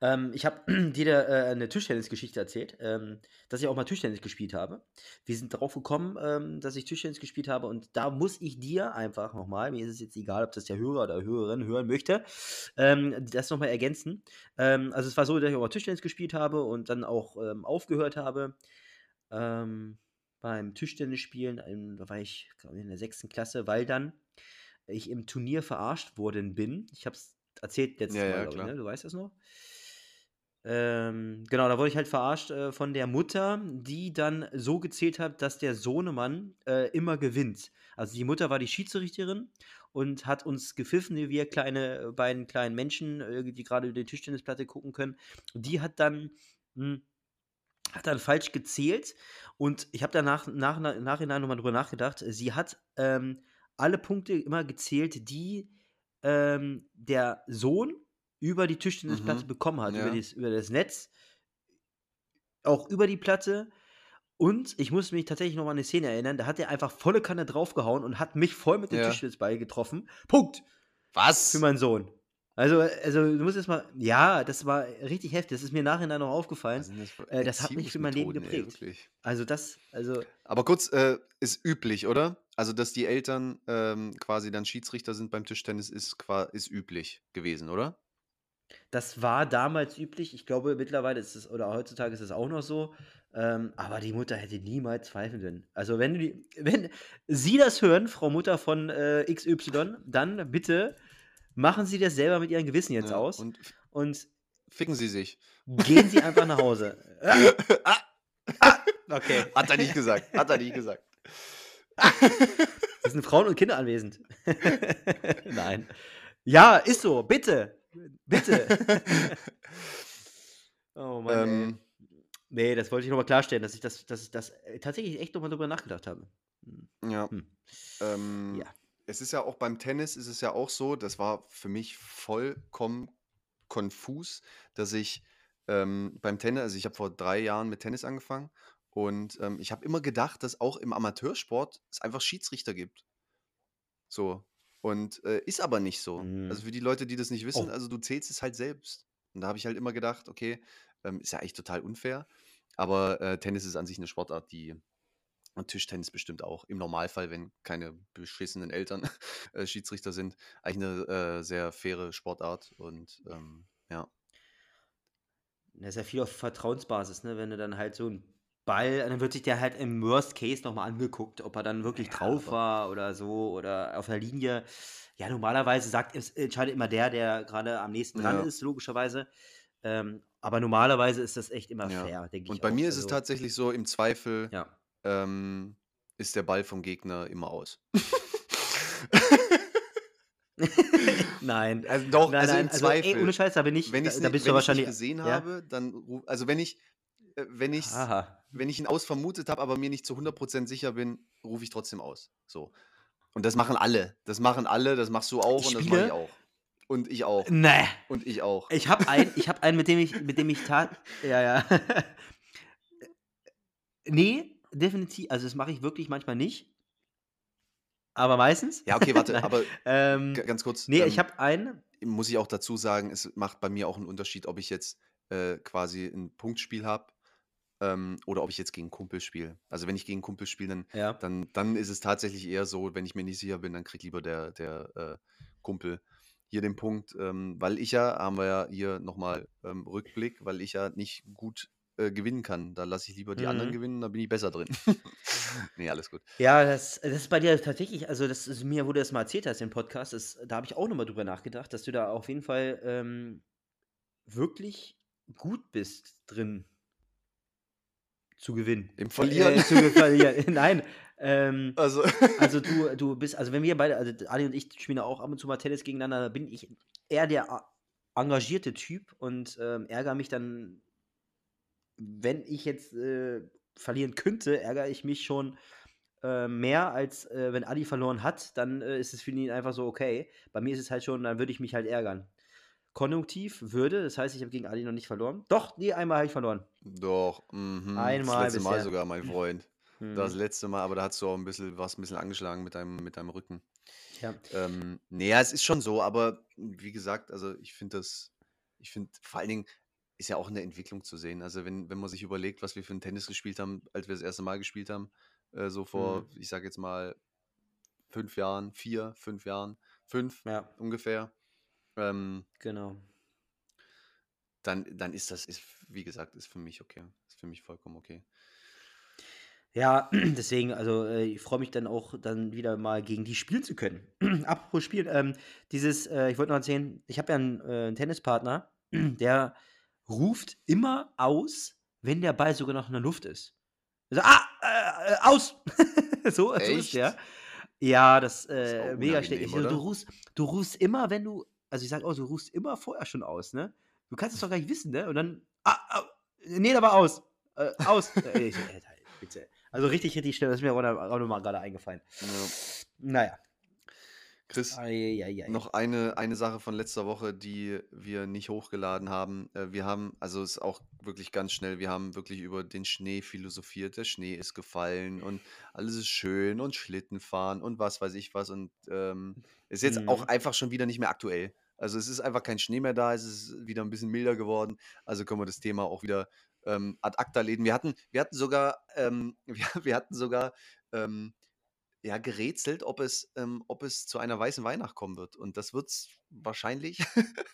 Ähm, ich habe dir äh, eine Tischtennisgeschichte erzählt, ähm, dass ich auch mal Tischtennis gespielt habe. Wir sind darauf gekommen, ähm, dass ich Tischtennis gespielt habe und da muss ich dir einfach nochmal, mir ist es jetzt egal, ob das der Hörer oder Hörerin hören möchte, ähm, das nochmal ergänzen. Ähm, also es war so, dass ich auch mal Tischtennis gespielt habe und dann auch ähm, aufgehört habe beim Tischtennisspielen. Da war ich glaub ich, in der sechsten Klasse, weil dann ich im Turnier verarscht worden bin. Ich habe es erzählt letztes Ja, Mal, ja, glaube ich, ne? Du weißt das noch? Ähm, genau, da wurde ich halt verarscht äh, von der Mutter, die dann so gezählt hat, dass der Sohnemann äh, immer gewinnt. Also die Mutter war die Schiedsrichterin und hat uns gepfiffen, wie wir kleine, äh, beiden kleinen Menschen, äh, die gerade über die Tischtennisplatte gucken können. Die hat dann, mh, hat dann falsch gezählt und ich habe danach nach, nach, Nachhinein nochmal drüber nachgedacht. Sie hat ähm, alle Punkte immer gezählt, die ähm, der Sohn über die Tischtennisplatte Mhm. bekommen hat, über, Ja. das, über das Netz, auch über die Platte. Und ich muss mich tatsächlich noch mal an eine Szene erinnern, da hat er einfach volle Kanne draufgehauen und hat mich voll mit dem Ja. Tischtennisball getroffen. Punkt. Was? Für meinen Sohn. Also, also du musst jetzt mal, ja, das war richtig heftig. Das ist mir nachher noch aufgefallen. Das Äh, das hat mich für mein Leben ey, geprägt. wirklich. Also das, also Aber kurz, äh, ist üblich, oder? Also, dass die Eltern ähm, quasi dann Schiedsrichter sind beim Tischtennis, ist, ist üblich gewesen, oder? Das war damals üblich. Ich glaube, mittlerweile ist es, oder heutzutage ist es auch noch so. Ähm, aber die Mutter hätte niemals zweifeln können. Also, wenn, du die, wenn Sie das hören, Frau Mutter von äh, XY, dann bitte machen Sie das selber mit Ihrem Gewissen jetzt Ja, aus Und und ficken sie sich. gehen Sie einfach nach Hause. ah, Okay. hat er nicht gesagt. Hat er nicht gesagt. Es sind Frauen und Kinder anwesend. Nein. Ja, ist so. Bitte. Bitte. oh Mann. Ähm, Nee, das wollte ich nochmal klarstellen, dass ich das, dass ich das tatsächlich echt nochmal drüber nachgedacht habe. Hm. ja. Hm. Ähm, Ja. Es ist ja auch beim Tennis, ist es ja auch so, das war für mich vollkommen konfus, dass ich ähm, beim Tennis, also ich habe vor drei Jahren mit Tennis angefangen und ähm, ich habe immer gedacht, dass auch im Amateursport es einfach Schiedsrichter gibt. So. Und äh, ist aber nicht so. Also Mhm. für die Leute, die das nicht wissen, Oh. also du zählst es halt selbst. Und da habe ich halt immer gedacht, okay, ähm, ist ja eigentlich total unfair. Aber äh, Tennis ist an sich eine Sportart, die und Tischtennis bestimmt auch. Im Normalfall, wenn keine beschissenen Eltern äh, Schiedsrichter sind, eigentlich eine äh, sehr faire Sportart. Und ähm, ja. Das ist ja viel auf Vertrauensbasis, ne? Wenn du dann halt so ein Ball, dann wird sich der halt im Worst Case nochmal angeguckt, ob er dann wirklich Ja, drauf war oder so oder auf der Linie. Ja, normalerweise sagt es, entscheidet immer der, der gerade am nächsten dran Ja. ist, logischerweise. Ähm, aber normalerweise ist das echt immer ja. fair, denke ich. Und bei auch. mir ist es Also, tatsächlich so, im Zweifel ähm, ist der Ball vom Gegner immer aus. nein. also doch, nein, also nein, im also, ey, Zweifel. ohne Scheiß, da bin ich, wenn da, ich es da nicht, bist wenn du gesehen ja? habe, dann also wenn ich wenn ich wenn ich ihn aus vermutet habe, aber mir nicht zu 100% sicher bin, rufe ich trotzdem aus. So. Und das machen alle. Das machen alle, das machst du auch Ich und das mache ich auch. Und ich auch. Nee. Und ich auch. Ich habe einen, ich habe einen, mit dem ich, mit dem ich tat. Ja, ja. nee, definitiv. Also das mache ich wirklich manchmal nicht. Aber meistens. Ja, okay, warte, aber Ähm, ganz kurz. nee, ähm, ich habe einen. muss ich auch dazu sagen, es macht bei mir auch einen Unterschied, ob ich jetzt äh, quasi ein Punktspiel habe ähm, oder ob ich jetzt gegen Kumpel spiele. Also wenn ich gegen Kumpel spiele, dann, Ja. dann, dann ist es tatsächlich eher so, wenn ich mir nicht sicher bin, dann kriegt lieber der, der äh, Kumpel hier den Punkt, ähm, weil ich ja, haben wir ja hier nochmal ähm, Rückblick, weil ich ja nicht gut äh, gewinnen kann. Da lasse ich lieber die anderen Mhm. gewinnen, da bin ich besser drin. nee, alles gut. Ja, das, das ist bei dir tatsächlich, also das ist mir, wo du das mal erzählt hast im Podcast, das, da habe ich auch nochmal drüber nachgedacht, dass du da auf jeden Fall ähm, wirklich gut bist drin zu gewinnen. Im Verlieren. Äh, zu verlieren. Nein. Ähm, Also, also du, du bist, also wenn wir beide, also Ali und ich spielen auch ab und zu mal Tennis gegeneinander, da bin ich eher der engagierte Typ und ähm, ärgere mich dann, wenn ich jetzt äh, verlieren könnte, ärgere ich mich schon äh, mehr, als äh, wenn Ali verloren hat, dann äh, ist es für ihn einfach so okay. Bei mir ist es halt schon, dann würde ich mich halt ärgern. Konjunktiv würde, das heißt, ich habe gegen Ali noch nicht verloren. Doch, nee, einmal habe ich verloren. doch, mhm, Einmal das letzte Mal bisher. sogar, mein Freund. Hm, Das letzte Mal, aber da hast du auch ein bisschen, was ein bisschen angeschlagen mit deinem, mit deinem Rücken. ja. Ähm, nee, ja, es ist schon so, aber wie gesagt, also ich finde das, ich finde vor allen Dingen ist ja auch eine Entwicklung zu sehen. Also wenn, wenn man sich überlegt, was wir für ein Tennis gespielt haben, als wir das erste Mal gespielt haben, äh, so vor, Mhm. ich sage jetzt mal, fünf Jahren, vier, fünf Jahren, fünf ja, ungefähr, ähm, genau. dann, dann ist das, ist, wie gesagt, ist für mich okay. Ist für mich vollkommen okay. Ja, deswegen, also äh, ich freue mich dann auch, dann wieder mal gegen die spielen zu können. Apropos Spielen, ähm, dieses, äh, ich wollte noch erzählen, ich habe ja einen, äh, einen Tennispartner, der ruft immer aus, wenn der Ball sogar noch in der Luft ist. Also, ah, äh, äh, aus! so, so ist der. Ja, das äh, mega schlecht. du, rufst, du rufst immer, wenn du, also ich sag auch, du rufst immer vorher schon aus, ne? Du kannst es doch gar nicht wissen, ne? Und dann, ah, ah nee, da war aus. Äh, aus. Äh, ich so, Alter, bitte. Also richtig, richtig schnell. Das ist mir auch noch- auch noch mal gerade eingefallen. Ja. Naja. Chris, Eieiei. Noch eine, eine Sache von letzter Woche, die wir nicht hochgeladen haben. Äh, wir haben, also es ist auch wirklich ganz schnell, wir haben wirklich über den Schnee philosophiert. Der Schnee ist gefallen und alles ist schön und Schlitten fahren und was weiß ich was. Und ähm, ist jetzt auch Mhm. einfach schon wieder nicht mehr aktuell. Also es ist einfach kein Schnee mehr da, es ist wieder ein bisschen milder geworden. Also können wir das Thema auch wieder ähm, ad acta legen. Wir hatten, wir hatten sogar, ähm, wir, wir hatten sogar ähm, ja, gerätselt, ob es, ähm, ob es zu einer weißen Weihnacht kommen wird. Und das wird es wahrscheinlich,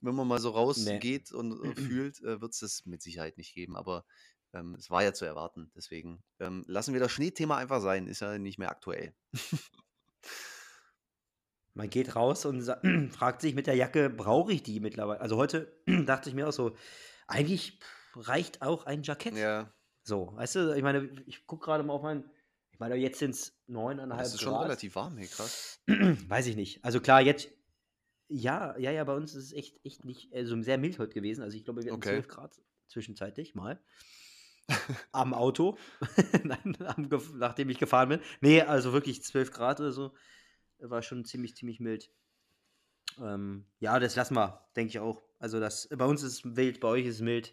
wenn man mal so Nee. rausgeht und äh, fühlt, äh, wird es das mit Sicherheit nicht geben. Aber ähm, es war ja zu erwarten. Deswegen ähm, lassen wir das Schneethema einfach sein. Ist ja nicht mehr aktuell. Man geht raus und fragt sich mit der Jacke, brauche ich die mittlerweile? Also heute dachte ich mir auch so, eigentlich reicht auch ein Jackett. Ja, So, weißt du, ich meine, ich gucke gerade mal auf mein, ich meine, jetzt sind es neuneinhalb das ist schon Grad. relativ warm, hey, krass. Weiß ich nicht. Also klar, jetzt, ja, ja, ja, bei uns ist es echt, echt nicht, also sehr mild heute gewesen. Also ich glaube, wir hatten Okay. 12 Grad zwischenzeitlich mal. Am Auto, Nein, am, nachdem ich gefahren bin. Nee, also wirklich 12 Grad oder so. War schon ziemlich, ziemlich mild. Ähm, ja, das lassen wir, denke ich auch. Also das, bei uns ist es mild, bei euch ist es mild.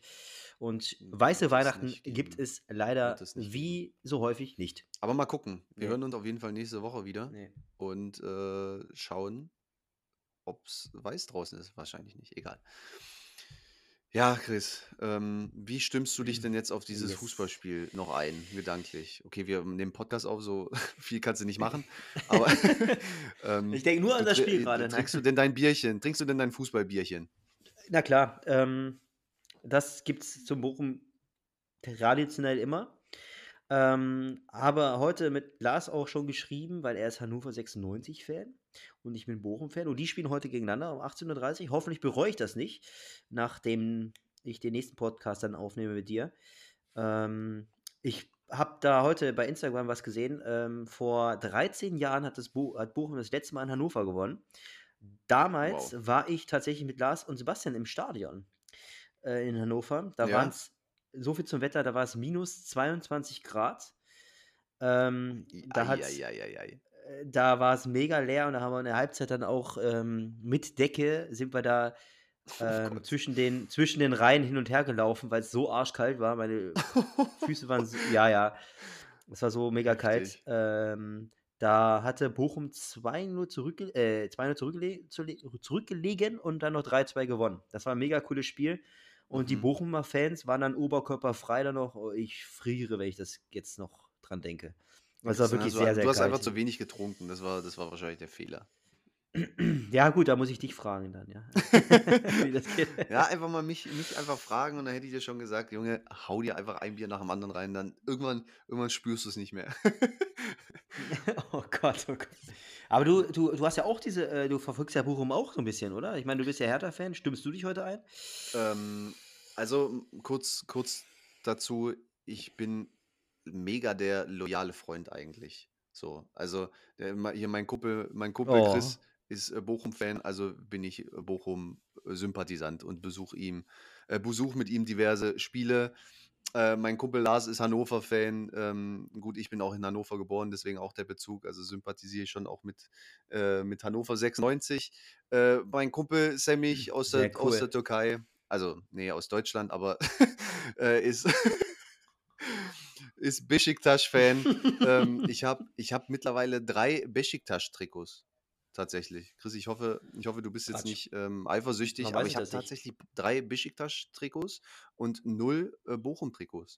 Und weiße Wird es Weihnachten gibt es leider wie so häufig nicht. Aber mal gucken. Wir Nee. hören uns auf jeden Fall nächste Woche wieder Nee. und äh, schauen, ob es weiß draußen ist. Wahrscheinlich nicht. Egal. Ja, Chris, ähm, wie stimmst du dich denn jetzt auf dieses Yes. Fußballspiel noch ein, gedanklich? Okay, wir nehmen Podcast auf, so viel kannst du nicht machen, aber ähm, Ich denke nur an das Spiel äh, gerade. Trinkst du denn dein Bierchen? Trinkst du denn dein Fußballbierchen? Na klar, ähm, das gibt es zum Bochum traditionell immer. Ähm, aber heute mit Lars auch schon geschrieben, weil er ist Hannover 96-Fan und ich bin Bochum-Fan. Und die spielen heute gegeneinander um 18.30 Uhr. Hoffentlich bereue ich das nicht, nachdem ich den nächsten Podcast dann aufnehme mit dir. Ähm, ich habe da heute bei Instagram was gesehen. Ähm, vor 13 Jahren hat, das Bo hat Bochum das letzte Mal in Hannover gewonnen. Damals Wow. war ich tatsächlich mit Lars und Sebastian im Stadion äh, in Hannover. Da Ja? waren es, so viel zum Wetter, da war es minus 22 Grad. Ähm, da Eieieiei. äh, da war es mega leer und da haben wir in der Halbzeit dann auch ähm, mit Decke sind wir da ähm, Gott. zwischen, den, zwischen den Reihen hin und her gelaufen, weil es so arschkalt war. Meine Füße waren, so, ja, ja, es war so mega kalt. Ähm, da hatte Bochum 2-0 zurückge äh, 2-0 zurückgele zurück- zurückgelegen und dann noch 3-2 gewonnen. Das war ein mega cooles Spiel. Und die Mhm. Bochumer Fans waren dann oberkörperfrei dann noch. Oh, ich friere, wenn ich das jetzt noch dran denke. Das war wirklich also, sehr, sehr du hast kalt. einfach zu wenig getrunken. Das war, das war wahrscheinlich der Fehler. Ja, gut, da muss ich dich fragen dann, ja. Ja, einfach mal mich, mich einfach fragen und dann hätte ich dir schon gesagt, Junge, hau dir einfach ein Bier nach dem anderen rein, dann irgendwann, irgendwann spürst du es nicht mehr. Oh Gott, oh Gott. Aber du, du, du hast ja auch diese, äh, du verfolgst ja Bochum auch so ein bisschen, oder? Ich meine, du bist ja Hertha-Fan. Stimmst du dich heute ein? ähm, also kurz, kurz dazu, ich bin mega der loyale Freund eigentlich. So, also der, hier mein Kumpel, mein Kumpel Oh. Chris ist äh, Bochum-Fan, also bin ich äh, Bochum-Sympathisant und besuche ihm, äh, besuche mit ihm diverse Spiele. Äh, mein Kumpel Lars ist Hannover-Fan. Ähm, gut, ich bin auch in Hannover geboren, deswegen auch der Bezug. Also sympathisiere ich schon auch mit, äh, mit Hannover 96. Äh, mein Kumpel Semich aus der, Sehr aus cool. der Türkei, also nee, aus Deutschland, aber äh, ist, ist Besiktas-Fan. ähm, ich habe ich hab mittlerweile drei Besiktas-Trikots. Tatsächlich. Chris, ich hoffe, ich hoffe, du bist jetzt Quatsch. nicht ähm, eifersüchtig, aber ich habe das nicht. tatsächlich drei Besiktas-Trikots und null äh, Bochum-Trikots.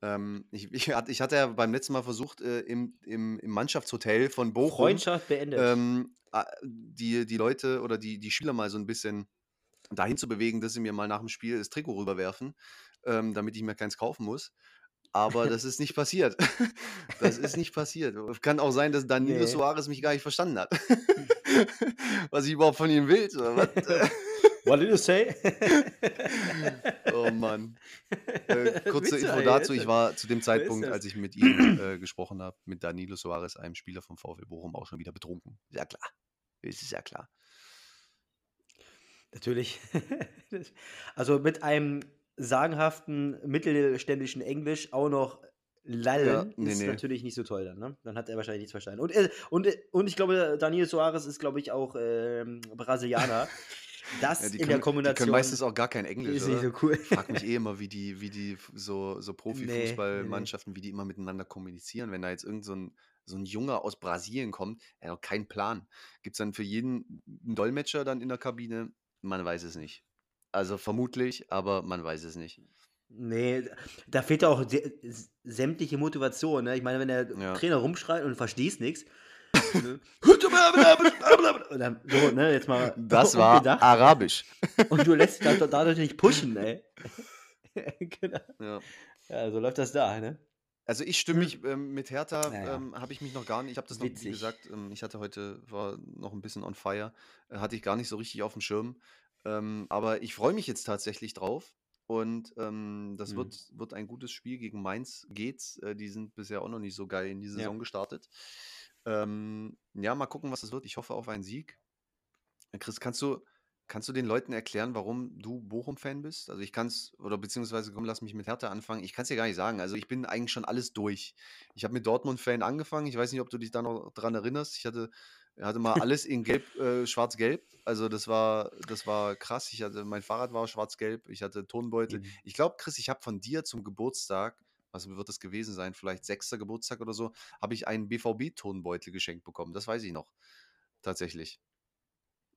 ähm, ich, ich, hatte- ich hatte ja beim letzten Mal versucht, äh, im, im, im Mannschaftshotel von Bochum Freundschaft beendet. ähm, die, die Leute oder die, die Spieler mal so ein bisschen dahin zu bewegen, dass sie mir mal nach dem Spiel das Trikot rüberwerfen, ähm, damit ich mir keins kaufen muss. Aber das ist nicht passiert. Das ist nicht passiert. Kann auch sein, dass Danilo Nee. Suarez mich gar nicht verstanden hat. Was ich überhaupt von ihm will. Oder was? What did you say? Oh Mann. Äh, kurze Info dazu. Ich war zu dem Zeitpunkt, als ich mit ihm äh, gesprochen habe, mit Danilo Suarez, einem Spieler vom VfL Bochum, auch schon wieder betrunken. Sehr klar. Es ist ja klar. Natürlich. Also mit einem sagenhaften mittelständischen Englisch auch noch lallen Ja, nee, ist nee. natürlich nicht so toll dann, ne? Dann hat er wahrscheinlich nichts verstanden. Und, äh, und, äh, und ich glaube, Daniel Soares ist, glaube ich, auch ähm, Brasilianer. Das Ja, die, in der können, die Kombination können meistens auch gar kein Englisch. ist nicht so cool. Ich frage mich eh immer, wie die, wie die so, so Profifußballmannschaften, wie die immer miteinander kommunizieren. Wenn da jetzt irgend so ein, so ein Junge aus Brasilien kommt, er hat keinen Plan. Gibt es dann für jeden einen Dolmetscher dann in der Kabine? Man weiß es nicht. Also vermutlich, aber man weiß es nicht. Nee, da fehlt auch sä- sämtliche Motivation. Ne? Ich meine, wenn der Ja. Trainer rumschreit und verstehst nichts. ne? dann, so, ne, jetzt mal Das war umgedacht. Arabisch. Und du lässt dich da- dadurch nicht pushen, ey. genau. Ja. Ja, so läuft das da, ne? Also ich stimme mich ähm, mit Hertha, Naja. ähm, habe ich mich noch gar nicht, ich habe das noch, wie Witzig. gesagt, ähm, ich hatte heute, war noch ein bisschen on fire, äh, hatte ich gar nicht so richtig auf dem Schirm. Ähm, aber ich freue mich jetzt tatsächlich drauf. Und ähm, das Mhm. wird, wird ein gutes Spiel gegen Mainz geht's. Äh, die sind bisher auch noch nicht so geil in die Ja. Saison gestartet. Ähm, ja, mal gucken, was es wird. Ich hoffe auf einen Sieg. Äh, Chris, kannst du, kannst du den Leuten erklären, warum du Bochum-Fan bist? Also ich kann es, oder beziehungsweise komm, lass mich mit Hertha anfangen. Ich kann es dir gar nicht sagen. Also ich bin eigentlich schon alles durch. Ich habe mit Dortmund-Fan angefangen. Ich weiß nicht, ob du dich da noch dran erinnerst. Ich hatte, hatte mal alles in Gelb, äh, Schwarz-Gelb. Also das war, das war krass. Ich hatte, mein Fahrrad war schwarz-gelb. Ich hatte Turnbeutel. Eben. Ich glaube, Chris, ich habe von dir zum Geburtstag, was wird das gewesen sein? Vielleicht sechster Geburtstag oder so, habe ich einen BVB-Turnbeutel geschenkt bekommen. Das weiß ich noch. Tatsächlich.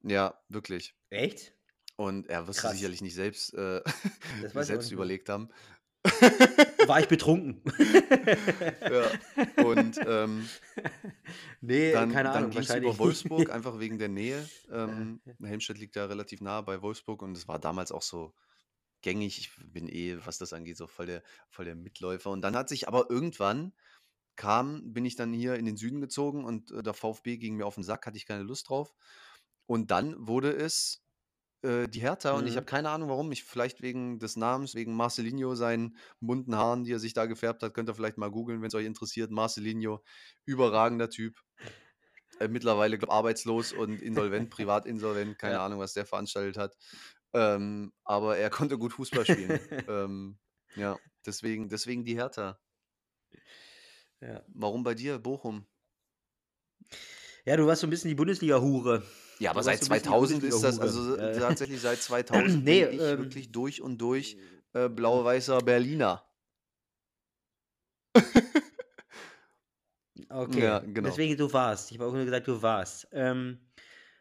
Ja, wirklich. Echt? Und er wirst du sicherlich nicht selbst, äh, selbst überlegt haben. War ich betrunken? Ja. Und ähm, nee, dann, keine dann Ahnung, ging es über Wolfsburg, einfach wegen der Nähe. Ähm, Helmstedt liegt ja relativ nah bei Wolfsburg und es war damals auch so gängig. Ich bin eh, was das angeht, so voll der, voll der Mitläufer. Und dann hat sich aber irgendwann kam, bin ich dann hier in den Süden gezogen und äh, der VfB ging mir auf den Sack, hatte ich keine Lust drauf. Und dann wurde es äh, die Hertha und ich Mhm. habe keine Ahnung warum. Ich, vielleicht wegen des Namens, wegen Marcelinho, seinen bunten Haaren, die er sich da gefärbt hat. Könnt ihr vielleicht mal googeln, wenn es euch interessiert. Marcelinho, überragender Typ. Äh, mittlerweile glaub, arbeitslos und insolvent, privat insolvent. Keine Ja. Ahnung, was der veranstaltet hat. Ähm, aber er konnte gut Fußball spielen. ähm, ja, deswegen, deswegen die Hertha. ja. Warum bei dir, Bochum? Ja, du warst so ein bisschen die Bundesliga-Hure. Ja, aber seit warst so ein bisschen die 2000 ist das, also Äh, tatsächlich seit 2000 nee, bin ich ähm, wirklich durch und durch äh, blau-weißer Berliner. Okay, Ja, genau. deswegen du warst. Ich habe auch nur gesagt, du warst. Ähm,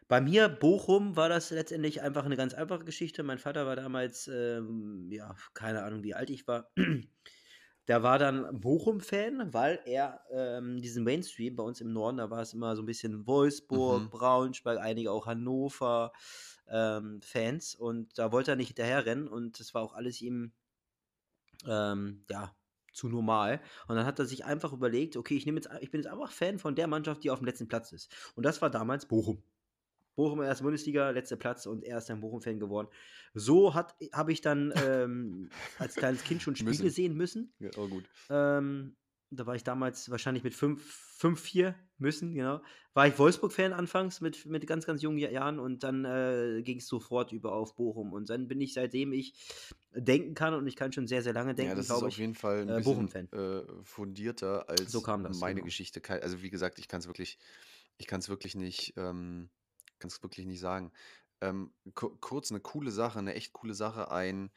Bei mir, Bochum, war das letztendlich einfach eine ganz einfache Geschichte. Mein Vater war damals, ähm, ja, keine Ahnung, wie alt ich war. Der war dann Bochum-Fan, weil er ähm, diesen Mainstream bei uns im Norden, da war es immer so ein bisschen Wolfsburg, Mhm. Braunschweig, einige auch Hannover ähm, Fans und da wollte er nicht hinterherrennen und das war auch alles ihm ähm, ja, zu normal. Und dann hat er sich einfach überlegt, okay, ich nehme jetzt, ich bin jetzt einfach Fan von der Mannschaft, die auf dem letzten Platz ist. Und das war damals Bochum. Bochum ersten Bundesliga, letzter Platz und er ist dann Bochum-Fan geworden. So habe ich dann ähm, als kleines Kind schon Spiele Müssen. sehen müssen. Ja, oh gut. Ähm, da war ich damals wahrscheinlich mit 5-4 müssen, genau. War ich Wolfsburg-Fan anfangs mit, mit ganz, ganz jungen Jahren und dann äh, ging es sofort über auf Bochum. Und dann bin ich, seitdem ich denken kann und ich kann schon sehr, sehr lange denken, Ja, das ist glaube auf ich. jeden Fall ein äh, bisschen Bochum-Fan. äh, fundierter als So kam das, meine genau. Geschichte. Also wie gesagt, ich kann es wirklich, ich kann es wirklich nicht, ähm, kann es wirklich nicht sagen. Ähm, ku- kurz eine coole Sache, eine echt coole Sache. Ein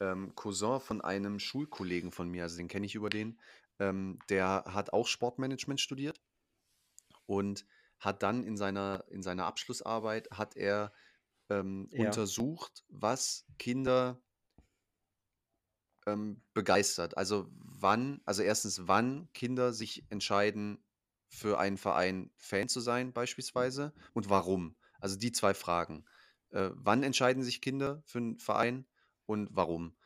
ähm, Cousin von einem Schulkollegen von mir, also den kenne ich über den, ähm, der hat auch Sportmanagement studiert und hat dann in seiner, in seiner Abschlussarbeit hat er ähm, Ja. untersucht, was Kinder ähm, begeistert. Also wann, also erstens, wann Kinder sich entscheiden, für einen Verein Fan zu sein, beispielsweise, und warum. Also die zwei Fragen. Äh, wann entscheiden sich Kinder für einen Verein und warum?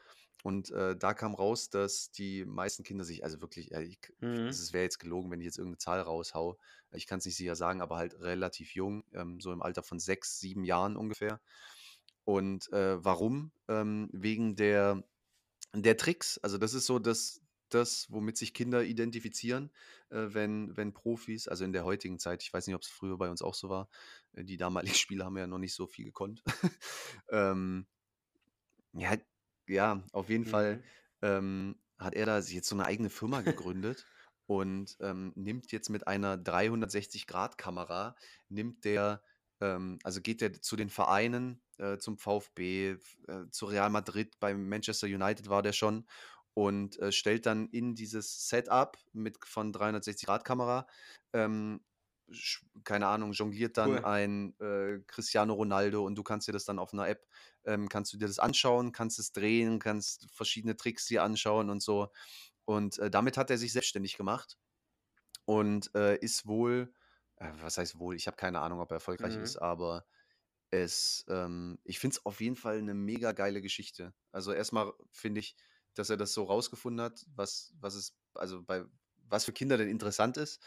Und äh, da kam raus, dass die meisten Kinder sich, also wirklich, ich, Mhm. also es wäre jetzt gelogen, wenn ich jetzt irgendeine Zahl raushau. Ich kann es nicht sicher sagen, aber halt relativ jung, ähm, so im Alter von sechs, sieben Jahren ungefähr. Und äh, warum? Ähm, wegen der, der Tricks. Also das ist so das, das, womit sich Kinder identifizieren, äh, wenn, wenn Profis, also in der heutigen Zeit, ich weiß nicht, ob es früher bei uns auch so war, äh, die damaligen Spieler haben ja noch nicht so viel gekonnt. ähm, ja, ja, auf jeden Fall Mhm. ähm, hat er da sich jetzt so eine eigene Firma gegründet und ähm, nimmt jetzt mit einer 360-Grad-Kamera, nimmt der, ähm, also geht der zu den Vereinen, äh, zum VfB, äh, zu Real Madrid, beim Manchester United war der schon und äh, stellt dann in dieses Setup mit von 360-Grad-Kamera, ähm, keine Ahnung, jongliert dann Cool. ein äh, Cristiano Ronaldo und du kannst dir das dann auf einer App ähm, kannst du dir das anschauen, kannst es drehen, kannst verschiedene Tricks dir anschauen und so. Und äh, damit hat er sich selbstständig gemacht und äh, ist wohl, äh, was heißt wohl, ich habe keine Ahnung, ob er erfolgreich Mhm. ist, aber es, ähm, ich finde es auf jeden Fall eine mega geile Geschichte. Also erstmal finde ich, dass er das so rausgefunden hat, was, was es, also bei was für Kinder denn interessant ist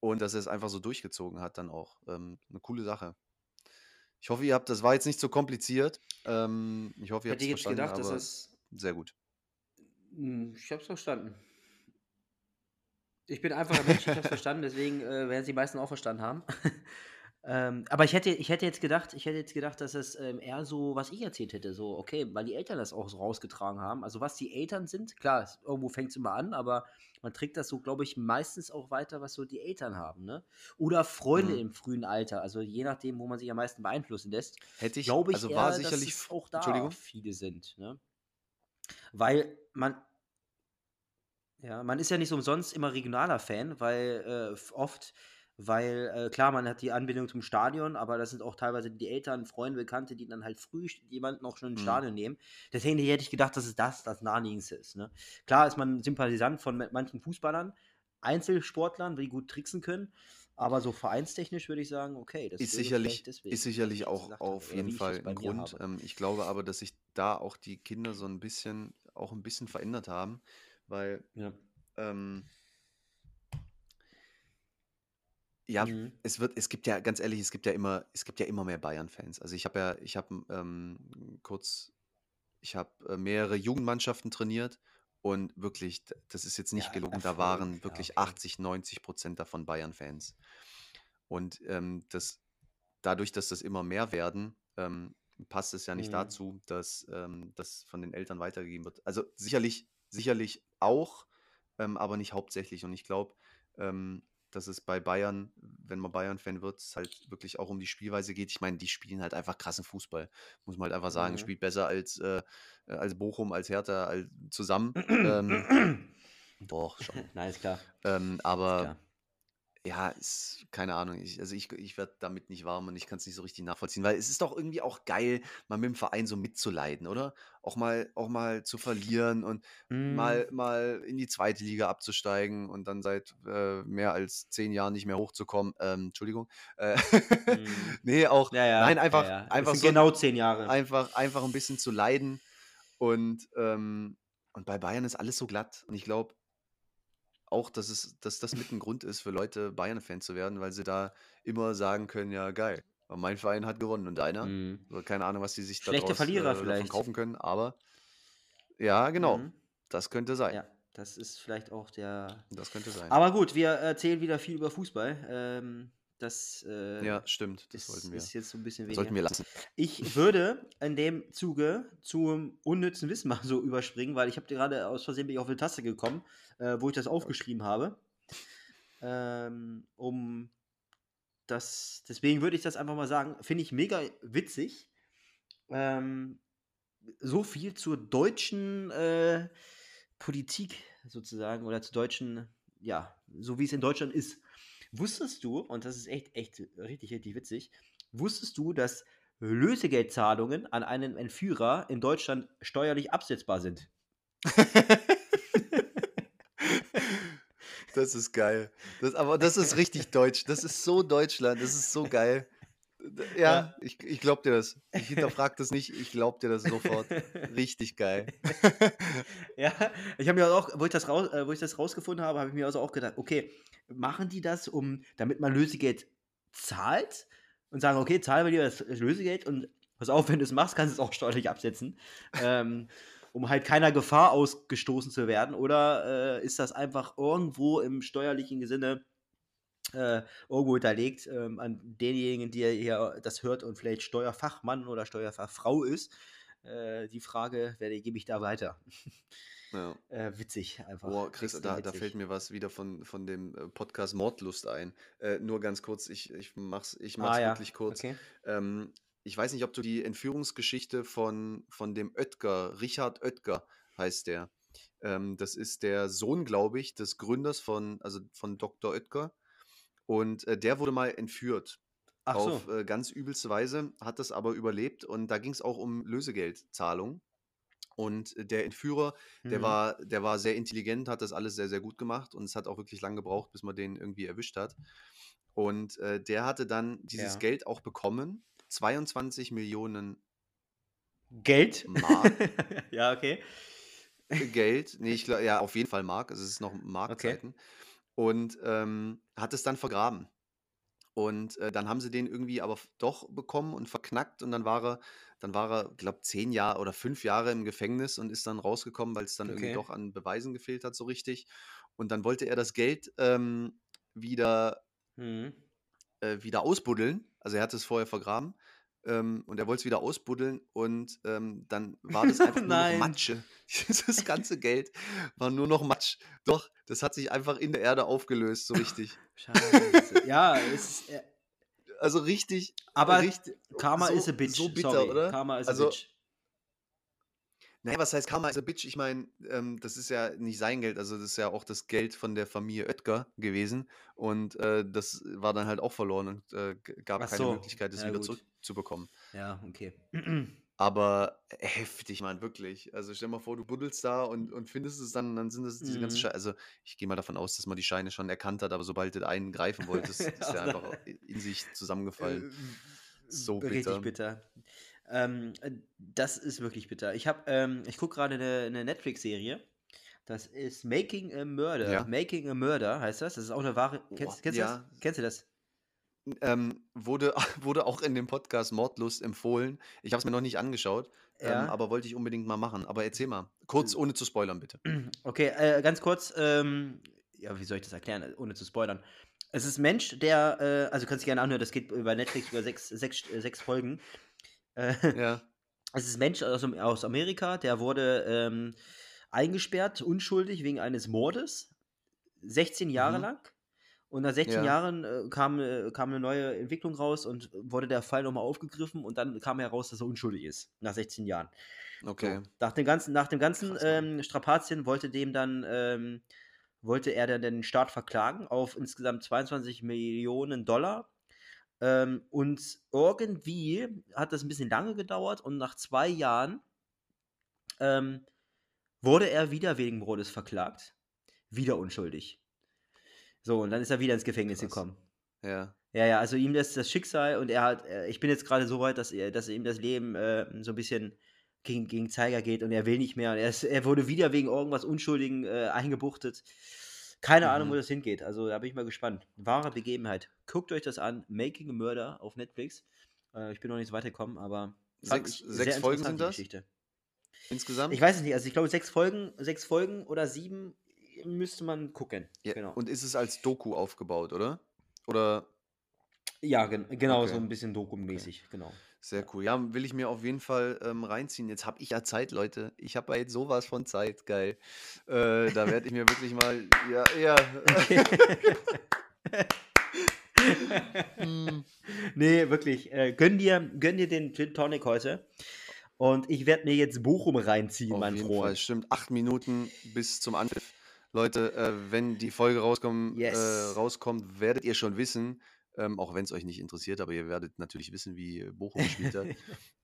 und dass er es einfach so durchgezogen hat, dann auch. Ähm, eine coole Sache. Ich hoffe, ihr habt, das war jetzt nicht so kompliziert. Ähm, ich hoffe, ihr habt es verstanden, gedacht, dass aber das. sehr gut. Hm, Ich hab's verstanden. Ich bin einfacher Mensch, ich hab's verstanden, deswegen äh, werden es die meisten auch verstanden haben. Ähm, aber ich hätte, ich hätte jetzt gedacht, ich hätte jetzt gedacht, dass es ähm, eher so, was ich erzählt hätte, so, okay, weil die Eltern das auch so rausgetragen haben. Also was die Eltern sind, klar, es, irgendwo fängt es immer an, aber man trägt das so, glaube ich, meistens auch weiter, was so die Eltern haben, ne? Oder Freunde Mhm. im frühen Alter, also je nachdem, wo man sich am meisten beeinflussen lässt, Hätte ich, glaube ich also eher, war dass sicherlich, es f- auch da viele sind, ne? Weil man, ja, man ist ja nicht so umsonst immer regionaler Fan, weil äh, oft, weil äh, klar, man hat die Anbindung zum Stadion, aber das sind auch teilweise die Eltern, Freunde, Bekannte, die dann halt früh jemanden auch schon ins Mhm. Stadion nehmen. Deswegen hätte ich gedacht, dass es das das naheliegendste ist. Ne? Klar ist man Sympathisant von ma- manchen Fußballern, Einzelsportlern, die gut tricksen können, aber so vereinstechnisch würde ich sagen, okay, das ist sicherlich, deswegen, ist sicherlich auch gesagt auf jeden Fall ein Grund. Ähm, ich glaube aber, dass sich da auch die Kinder so ein bisschen, auch ein bisschen verändert haben, weil Ja. ähm, Ja, Mhm. es wird, es gibt ja, ganz ehrlich, es gibt ja immer, es gibt ja immer mehr Bayern-Fans. Also ich habe ja, ich habe ähm, kurz, ich habe äh, mehrere Jugendmannschaften trainiert und wirklich, d- das ist jetzt nicht Ja, gelogen, da Erfolg, waren ja, wirklich okay. 80, 90 Prozent davon Bayern-Fans. Und ähm, das, dadurch, dass das immer mehr werden, ähm, passt es ja nicht Mhm. dazu, dass ähm, das von den Eltern weitergegeben wird. Also sicherlich, sicherlich auch, ähm, aber nicht hauptsächlich. Und ich glaube, ähm, dass es bei Bayern, wenn man Bayern-Fan wird, es halt wirklich auch um die Spielweise geht. Ich meine, die spielen halt einfach krassen Fußball, muss man halt einfach sagen. Mhm. Spielt besser als, äh, äh, als Bochum, als Hertha, als zusammen. ähm, doch, schon. Nein, ist klar. Ähm, Ist aber klar. Ja, ist, keine Ahnung. Ich, also ich, ich werde damit nicht warm und ich kann es nicht so richtig nachvollziehen, weil es ist doch irgendwie auch geil, mal mit dem Verein so mitzuleiden, oder? Auch mal, auch mal zu verlieren und Mm, mal, mal in die zweite Liga abzusteigen und dann seit äh, mehr als zehn Jahren nicht mehr hochzukommen. Ähm, Entschuldigung. Äh, mm. nee, auch, Ja, ja, nein, einfach, ja. Einfach so genau zehn Jahre. einfach, einfach ein bisschen zu leiden und, ähm, und bei Bayern ist alles so glatt und ich glaube, auch, dass es dass das mit ein Grund ist für Leute, Bayern-Fan zu werden, weil sie da immer sagen können: „Ja, geil, mein Verein hat gewonnen und deiner?“ Mm. So, keine Ahnung, was die sich Schlechte daraus äh, Verlierer davon vielleicht. kaufen können, aber ja, genau, Mhm. das könnte sein. Ja, das ist vielleicht auch der. Das könnte sein. Aber gut, wir erzählen wieder viel über Fußball. Ähm, das äh, Ja, stimmt, das ist, wollten wir. ist jetzt so ein bisschen Das sollten weniger. wir lassen. Ich würde in dem Zuge zum unnützen Wissen mal so überspringen, weil ich habe gerade aus Versehen bin ich auf eine Taste gekommen, äh, wo ich das aufgeschrieben habe. Ähm, um das, deswegen würde ich das einfach mal sagen, finde ich mega witzig. Ähm, so viel zur deutschen äh, Politik sozusagen oder zur deutschen, ja, so wie es in Deutschland ist. Wusstest du, und das ist echt, echt richtig, richtig witzig, wusstest du, dass Lösegeldzahlungen an einen Entführer in Deutschland steuerlich absetzbar sind? Das ist geil. Das aber das ist richtig deutsch. Das ist so Deutschland, das ist so geil. Ja, Ja. ich ich glaube dir das. Ich hinterfrage das nicht, ich glaube dir das sofort. Richtig geil. Ja, ich habe mir auch, wo ich das raus, äh, wo ich das rausgefunden habe, habe ich mir also auch gedacht, okay, machen die das, um, damit man Lösegeld zahlt und sagen, okay, zahl wir dir das Lösegeld und pass auf, wenn du es machst, kannst du es auch steuerlich absetzen, ähm, um halt keiner Gefahr ausgestoßen zu werden, oder äh, ist das einfach irgendwo im steuerlichen Sinne äh, irgendwo hinterlegt ähm, an denjenigen, die hier das hört und vielleicht Steuerfachmann oder Steuerfachfrau ist? Äh, die Frage werde, gebe ich da weiter. Ja. Äh, witzig einfach. Boah, Chris, da, da fällt mir was wieder von, von dem äh, Podcast Mordlust ein. Äh, nur ganz kurz, ich, ich mach's, ich mach's Ah ja, wirklich kurz. okay. Ähm, ich weiß nicht, ob du die Entführungsgeschichte von, von dem Oetker, Richard Oetker heißt der. Ähm, das ist der Sohn, glaube ich, des Gründers von, also von Dr. Oetker. Und äh, der wurde mal entführt. Ach Auf so. äh, ganz übelste Weise, hat das aber überlebt. Und da ging es auch um Lösegeldzahlung. Und äh, der Entführer, der Mhm. war, der war sehr intelligent, hat das alles sehr, sehr gut gemacht und es hat auch wirklich lange gebraucht, bis man den irgendwie erwischt hat. Und äh, der hatte dann dieses Ja. Geld auch bekommen, 22 Millionen Geld? Mark ja, okay. Geld, nee, ich glaube, ja, auf jeden Fall Mark, also es ist noch Okay. Und ähm, hat es dann vergraben. Und äh, dann haben sie den irgendwie aber doch bekommen und verknackt und dann war er, dann war er, glaube zehn Jahre oder fünf Jahre im Gefängnis und ist dann rausgekommen, weil es dann irgendwie Okay. doch an Beweisen gefehlt hat, so richtig. Und dann wollte er das Geld ähm, wieder, Mhm. äh, wieder ausbuddeln. Also er hat es vorher vergraben. Ähm, und er wollte es wieder ausbuddeln und ähm, dann war das einfach nur noch. Matsche. Dieses ganze Geld war nur noch Matsch. Doch, das hat sich einfach in der Erde aufgelöst, so richtig. Scheiße. ja, es ist, äh, Also richtig, aber richtig, Karma so, is a bitch. so bitter, Sorry. oder? Karma is a Also, bitch. Naja, was heißt Karma is a Bitch? Ich meine, ähm, das ist ja nicht sein Geld, also das ist ja auch das Geld von der Familie Oetker gewesen und äh, das war dann halt auch verloren und äh, gab Ach keine so. Möglichkeit, es Ja, wieder gut. zurückzubekommen. Ja, okay. Aber heftig, Mann, wirklich. Also stell mal vor, du buddelst da und, und findest es dann, dann sind das diese ganzen Mhm. Scheine. Also ich gehe mal davon aus, dass man die Scheine schon erkannt hat, aber sobald du einen greifen wolltest, ist der einfach in sich zusammengefallen. So Äh, Richtig bitter. Ähm, äh, das ist wirklich bitter. Ich habe, ähm, ich gucke gerade eine, eine Netflix-Serie. Das ist Making a Murder. Ja. Making a Murder heißt das. Das ist auch eine wahre. Boah, Kennst, kennst du ja. das? Kennst du das? Ähm, wurde, wurde auch in dem Podcast Mordlust empfohlen. Ich habe es mir noch nicht angeschaut, ähm, Ja. aber wollte ich unbedingt mal machen. Aber erzähl mal, kurz, ohne zu spoilern, bitte. Okay, äh, ganz kurz, ähm, ja, wie soll ich das erklären, äh, ohne zu spoilern? Es ist ein Mensch, der, äh, also kannst du gerne anhören, das geht über Netflix über sechs, sechs, äh, sechs Folgen. Äh, Ja. es ist ein Mensch aus, aus Amerika, der wurde ähm, eingesperrt, unschuldig, wegen eines Mordes, 16 Jahre Mhm. lang. Und nach 16 Ja. Jahren äh, kam, äh, kam eine neue Entwicklung raus und wurde der Fall nochmal aufgegriffen und dann kam heraus, dass er unschuldig ist, nach 16 Jahren. So, Okay. nach dem ganzen, nach dem ganzen Krass, ähm, Strapazien wollte dem dann, ähm, wollte er dann den Staat verklagen auf insgesamt 22 Millionen Dollar. Ähm, und irgendwie hat das ein bisschen lange gedauert und nach zwei Jahren ähm, wurde er wieder wegen Mordes verklagt. Wieder unschuldig. So, und dann ist er wieder ins Gefängnis Krass. gekommen. Ja. Ja, ja, also ihm das, das Schicksal und er hat, äh, ich bin jetzt gerade so weit, dass, er, dass ihm das Leben äh, so ein bisschen gegen, gegen Zeiger geht und er will nicht mehr. Und er, ist, er wurde wieder wegen irgendwas Unschuldigen äh, eingebuchtet. Keine Ahnung, wo Mhm. das hingeht. Also da bin ich mal gespannt. Wahre Begebenheit. Guckt euch das an. Making a Murder auf Netflix. Äh, ich bin noch nicht so weit gekommen, aber Sechs- sechs Folgen sind das? Geschichte. Insgesamt? Ich weiß es nicht, also ich glaube sechs Folgen, sechs Folgen oder sieben müsste man gucken. ja. Genau. Und ist es als Doku aufgebaut, oder? Oder ja, gen genau, Okay. so ein bisschen dokumäßig, genau. sehr cool. Ja, will ich mir auf jeden Fall ähm, reinziehen. Jetzt habe ich ja Zeit, Leute. Ich habe ja jetzt sowas von Zeit. Geil. Äh, da werde ich mir wirklich mal. Ja, ja. Hm. nee, wirklich. Äh, gönn, dir, gönn dir den Gin Tonic heute. Und ich werde mir jetzt Bochum reinziehen, Auf mein jeden Freund. Fall, stimmt. Acht Minuten bis zum Anpfiff. Leute, äh, wenn die Folge rauskommen, Yes. äh, rauskommt, werdet ihr schon wissen, ähm, auch wenn es euch nicht interessiert, aber ihr werdet natürlich wissen, wie Bochum gespielt hat.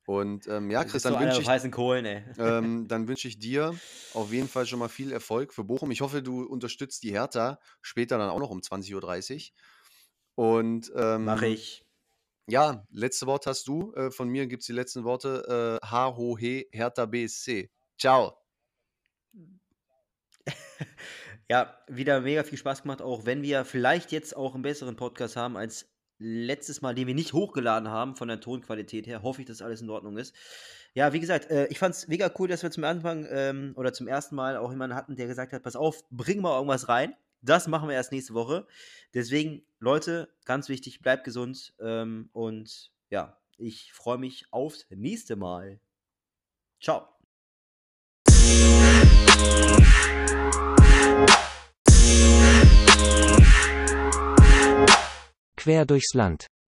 Und ähm, ja, Chris, so dann wünsche ich, Kohlen, ähm, dann wünsche ich dir auf jeden Fall schon mal viel Erfolg für Bochum. Ich hoffe, du unterstützt die Hertha später dann auch noch um 20.30 Uhr. Und ähm, Mach ich. ja, letzte Wort hast du. Äh, von mir gibt es die letzten Worte. Äh, H, Ho, He, Hertha BSC. Ciao. Ja, wieder mega viel Spaß gemacht, auch wenn wir vielleicht jetzt auch einen besseren Podcast haben als letztes Mal, den wir nicht hochgeladen haben von der Tonqualität her. Hoffe ich, dass alles in Ordnung ist. Ja, wie gesagt, äh, ich fand es mega cool, dass wir zum Anfang ähm, oder zum ersten Mal auch jemanden hatten, der gesagt hat, pass auf, bring mal irgendwas rein. Das machen wir erst nächste Woche. Deswegen, Leute, ganz wichtig, bleibt gesund ähm, und ja, ich freue mich aufs nächste Mal. Ciao. Quer durchs Land.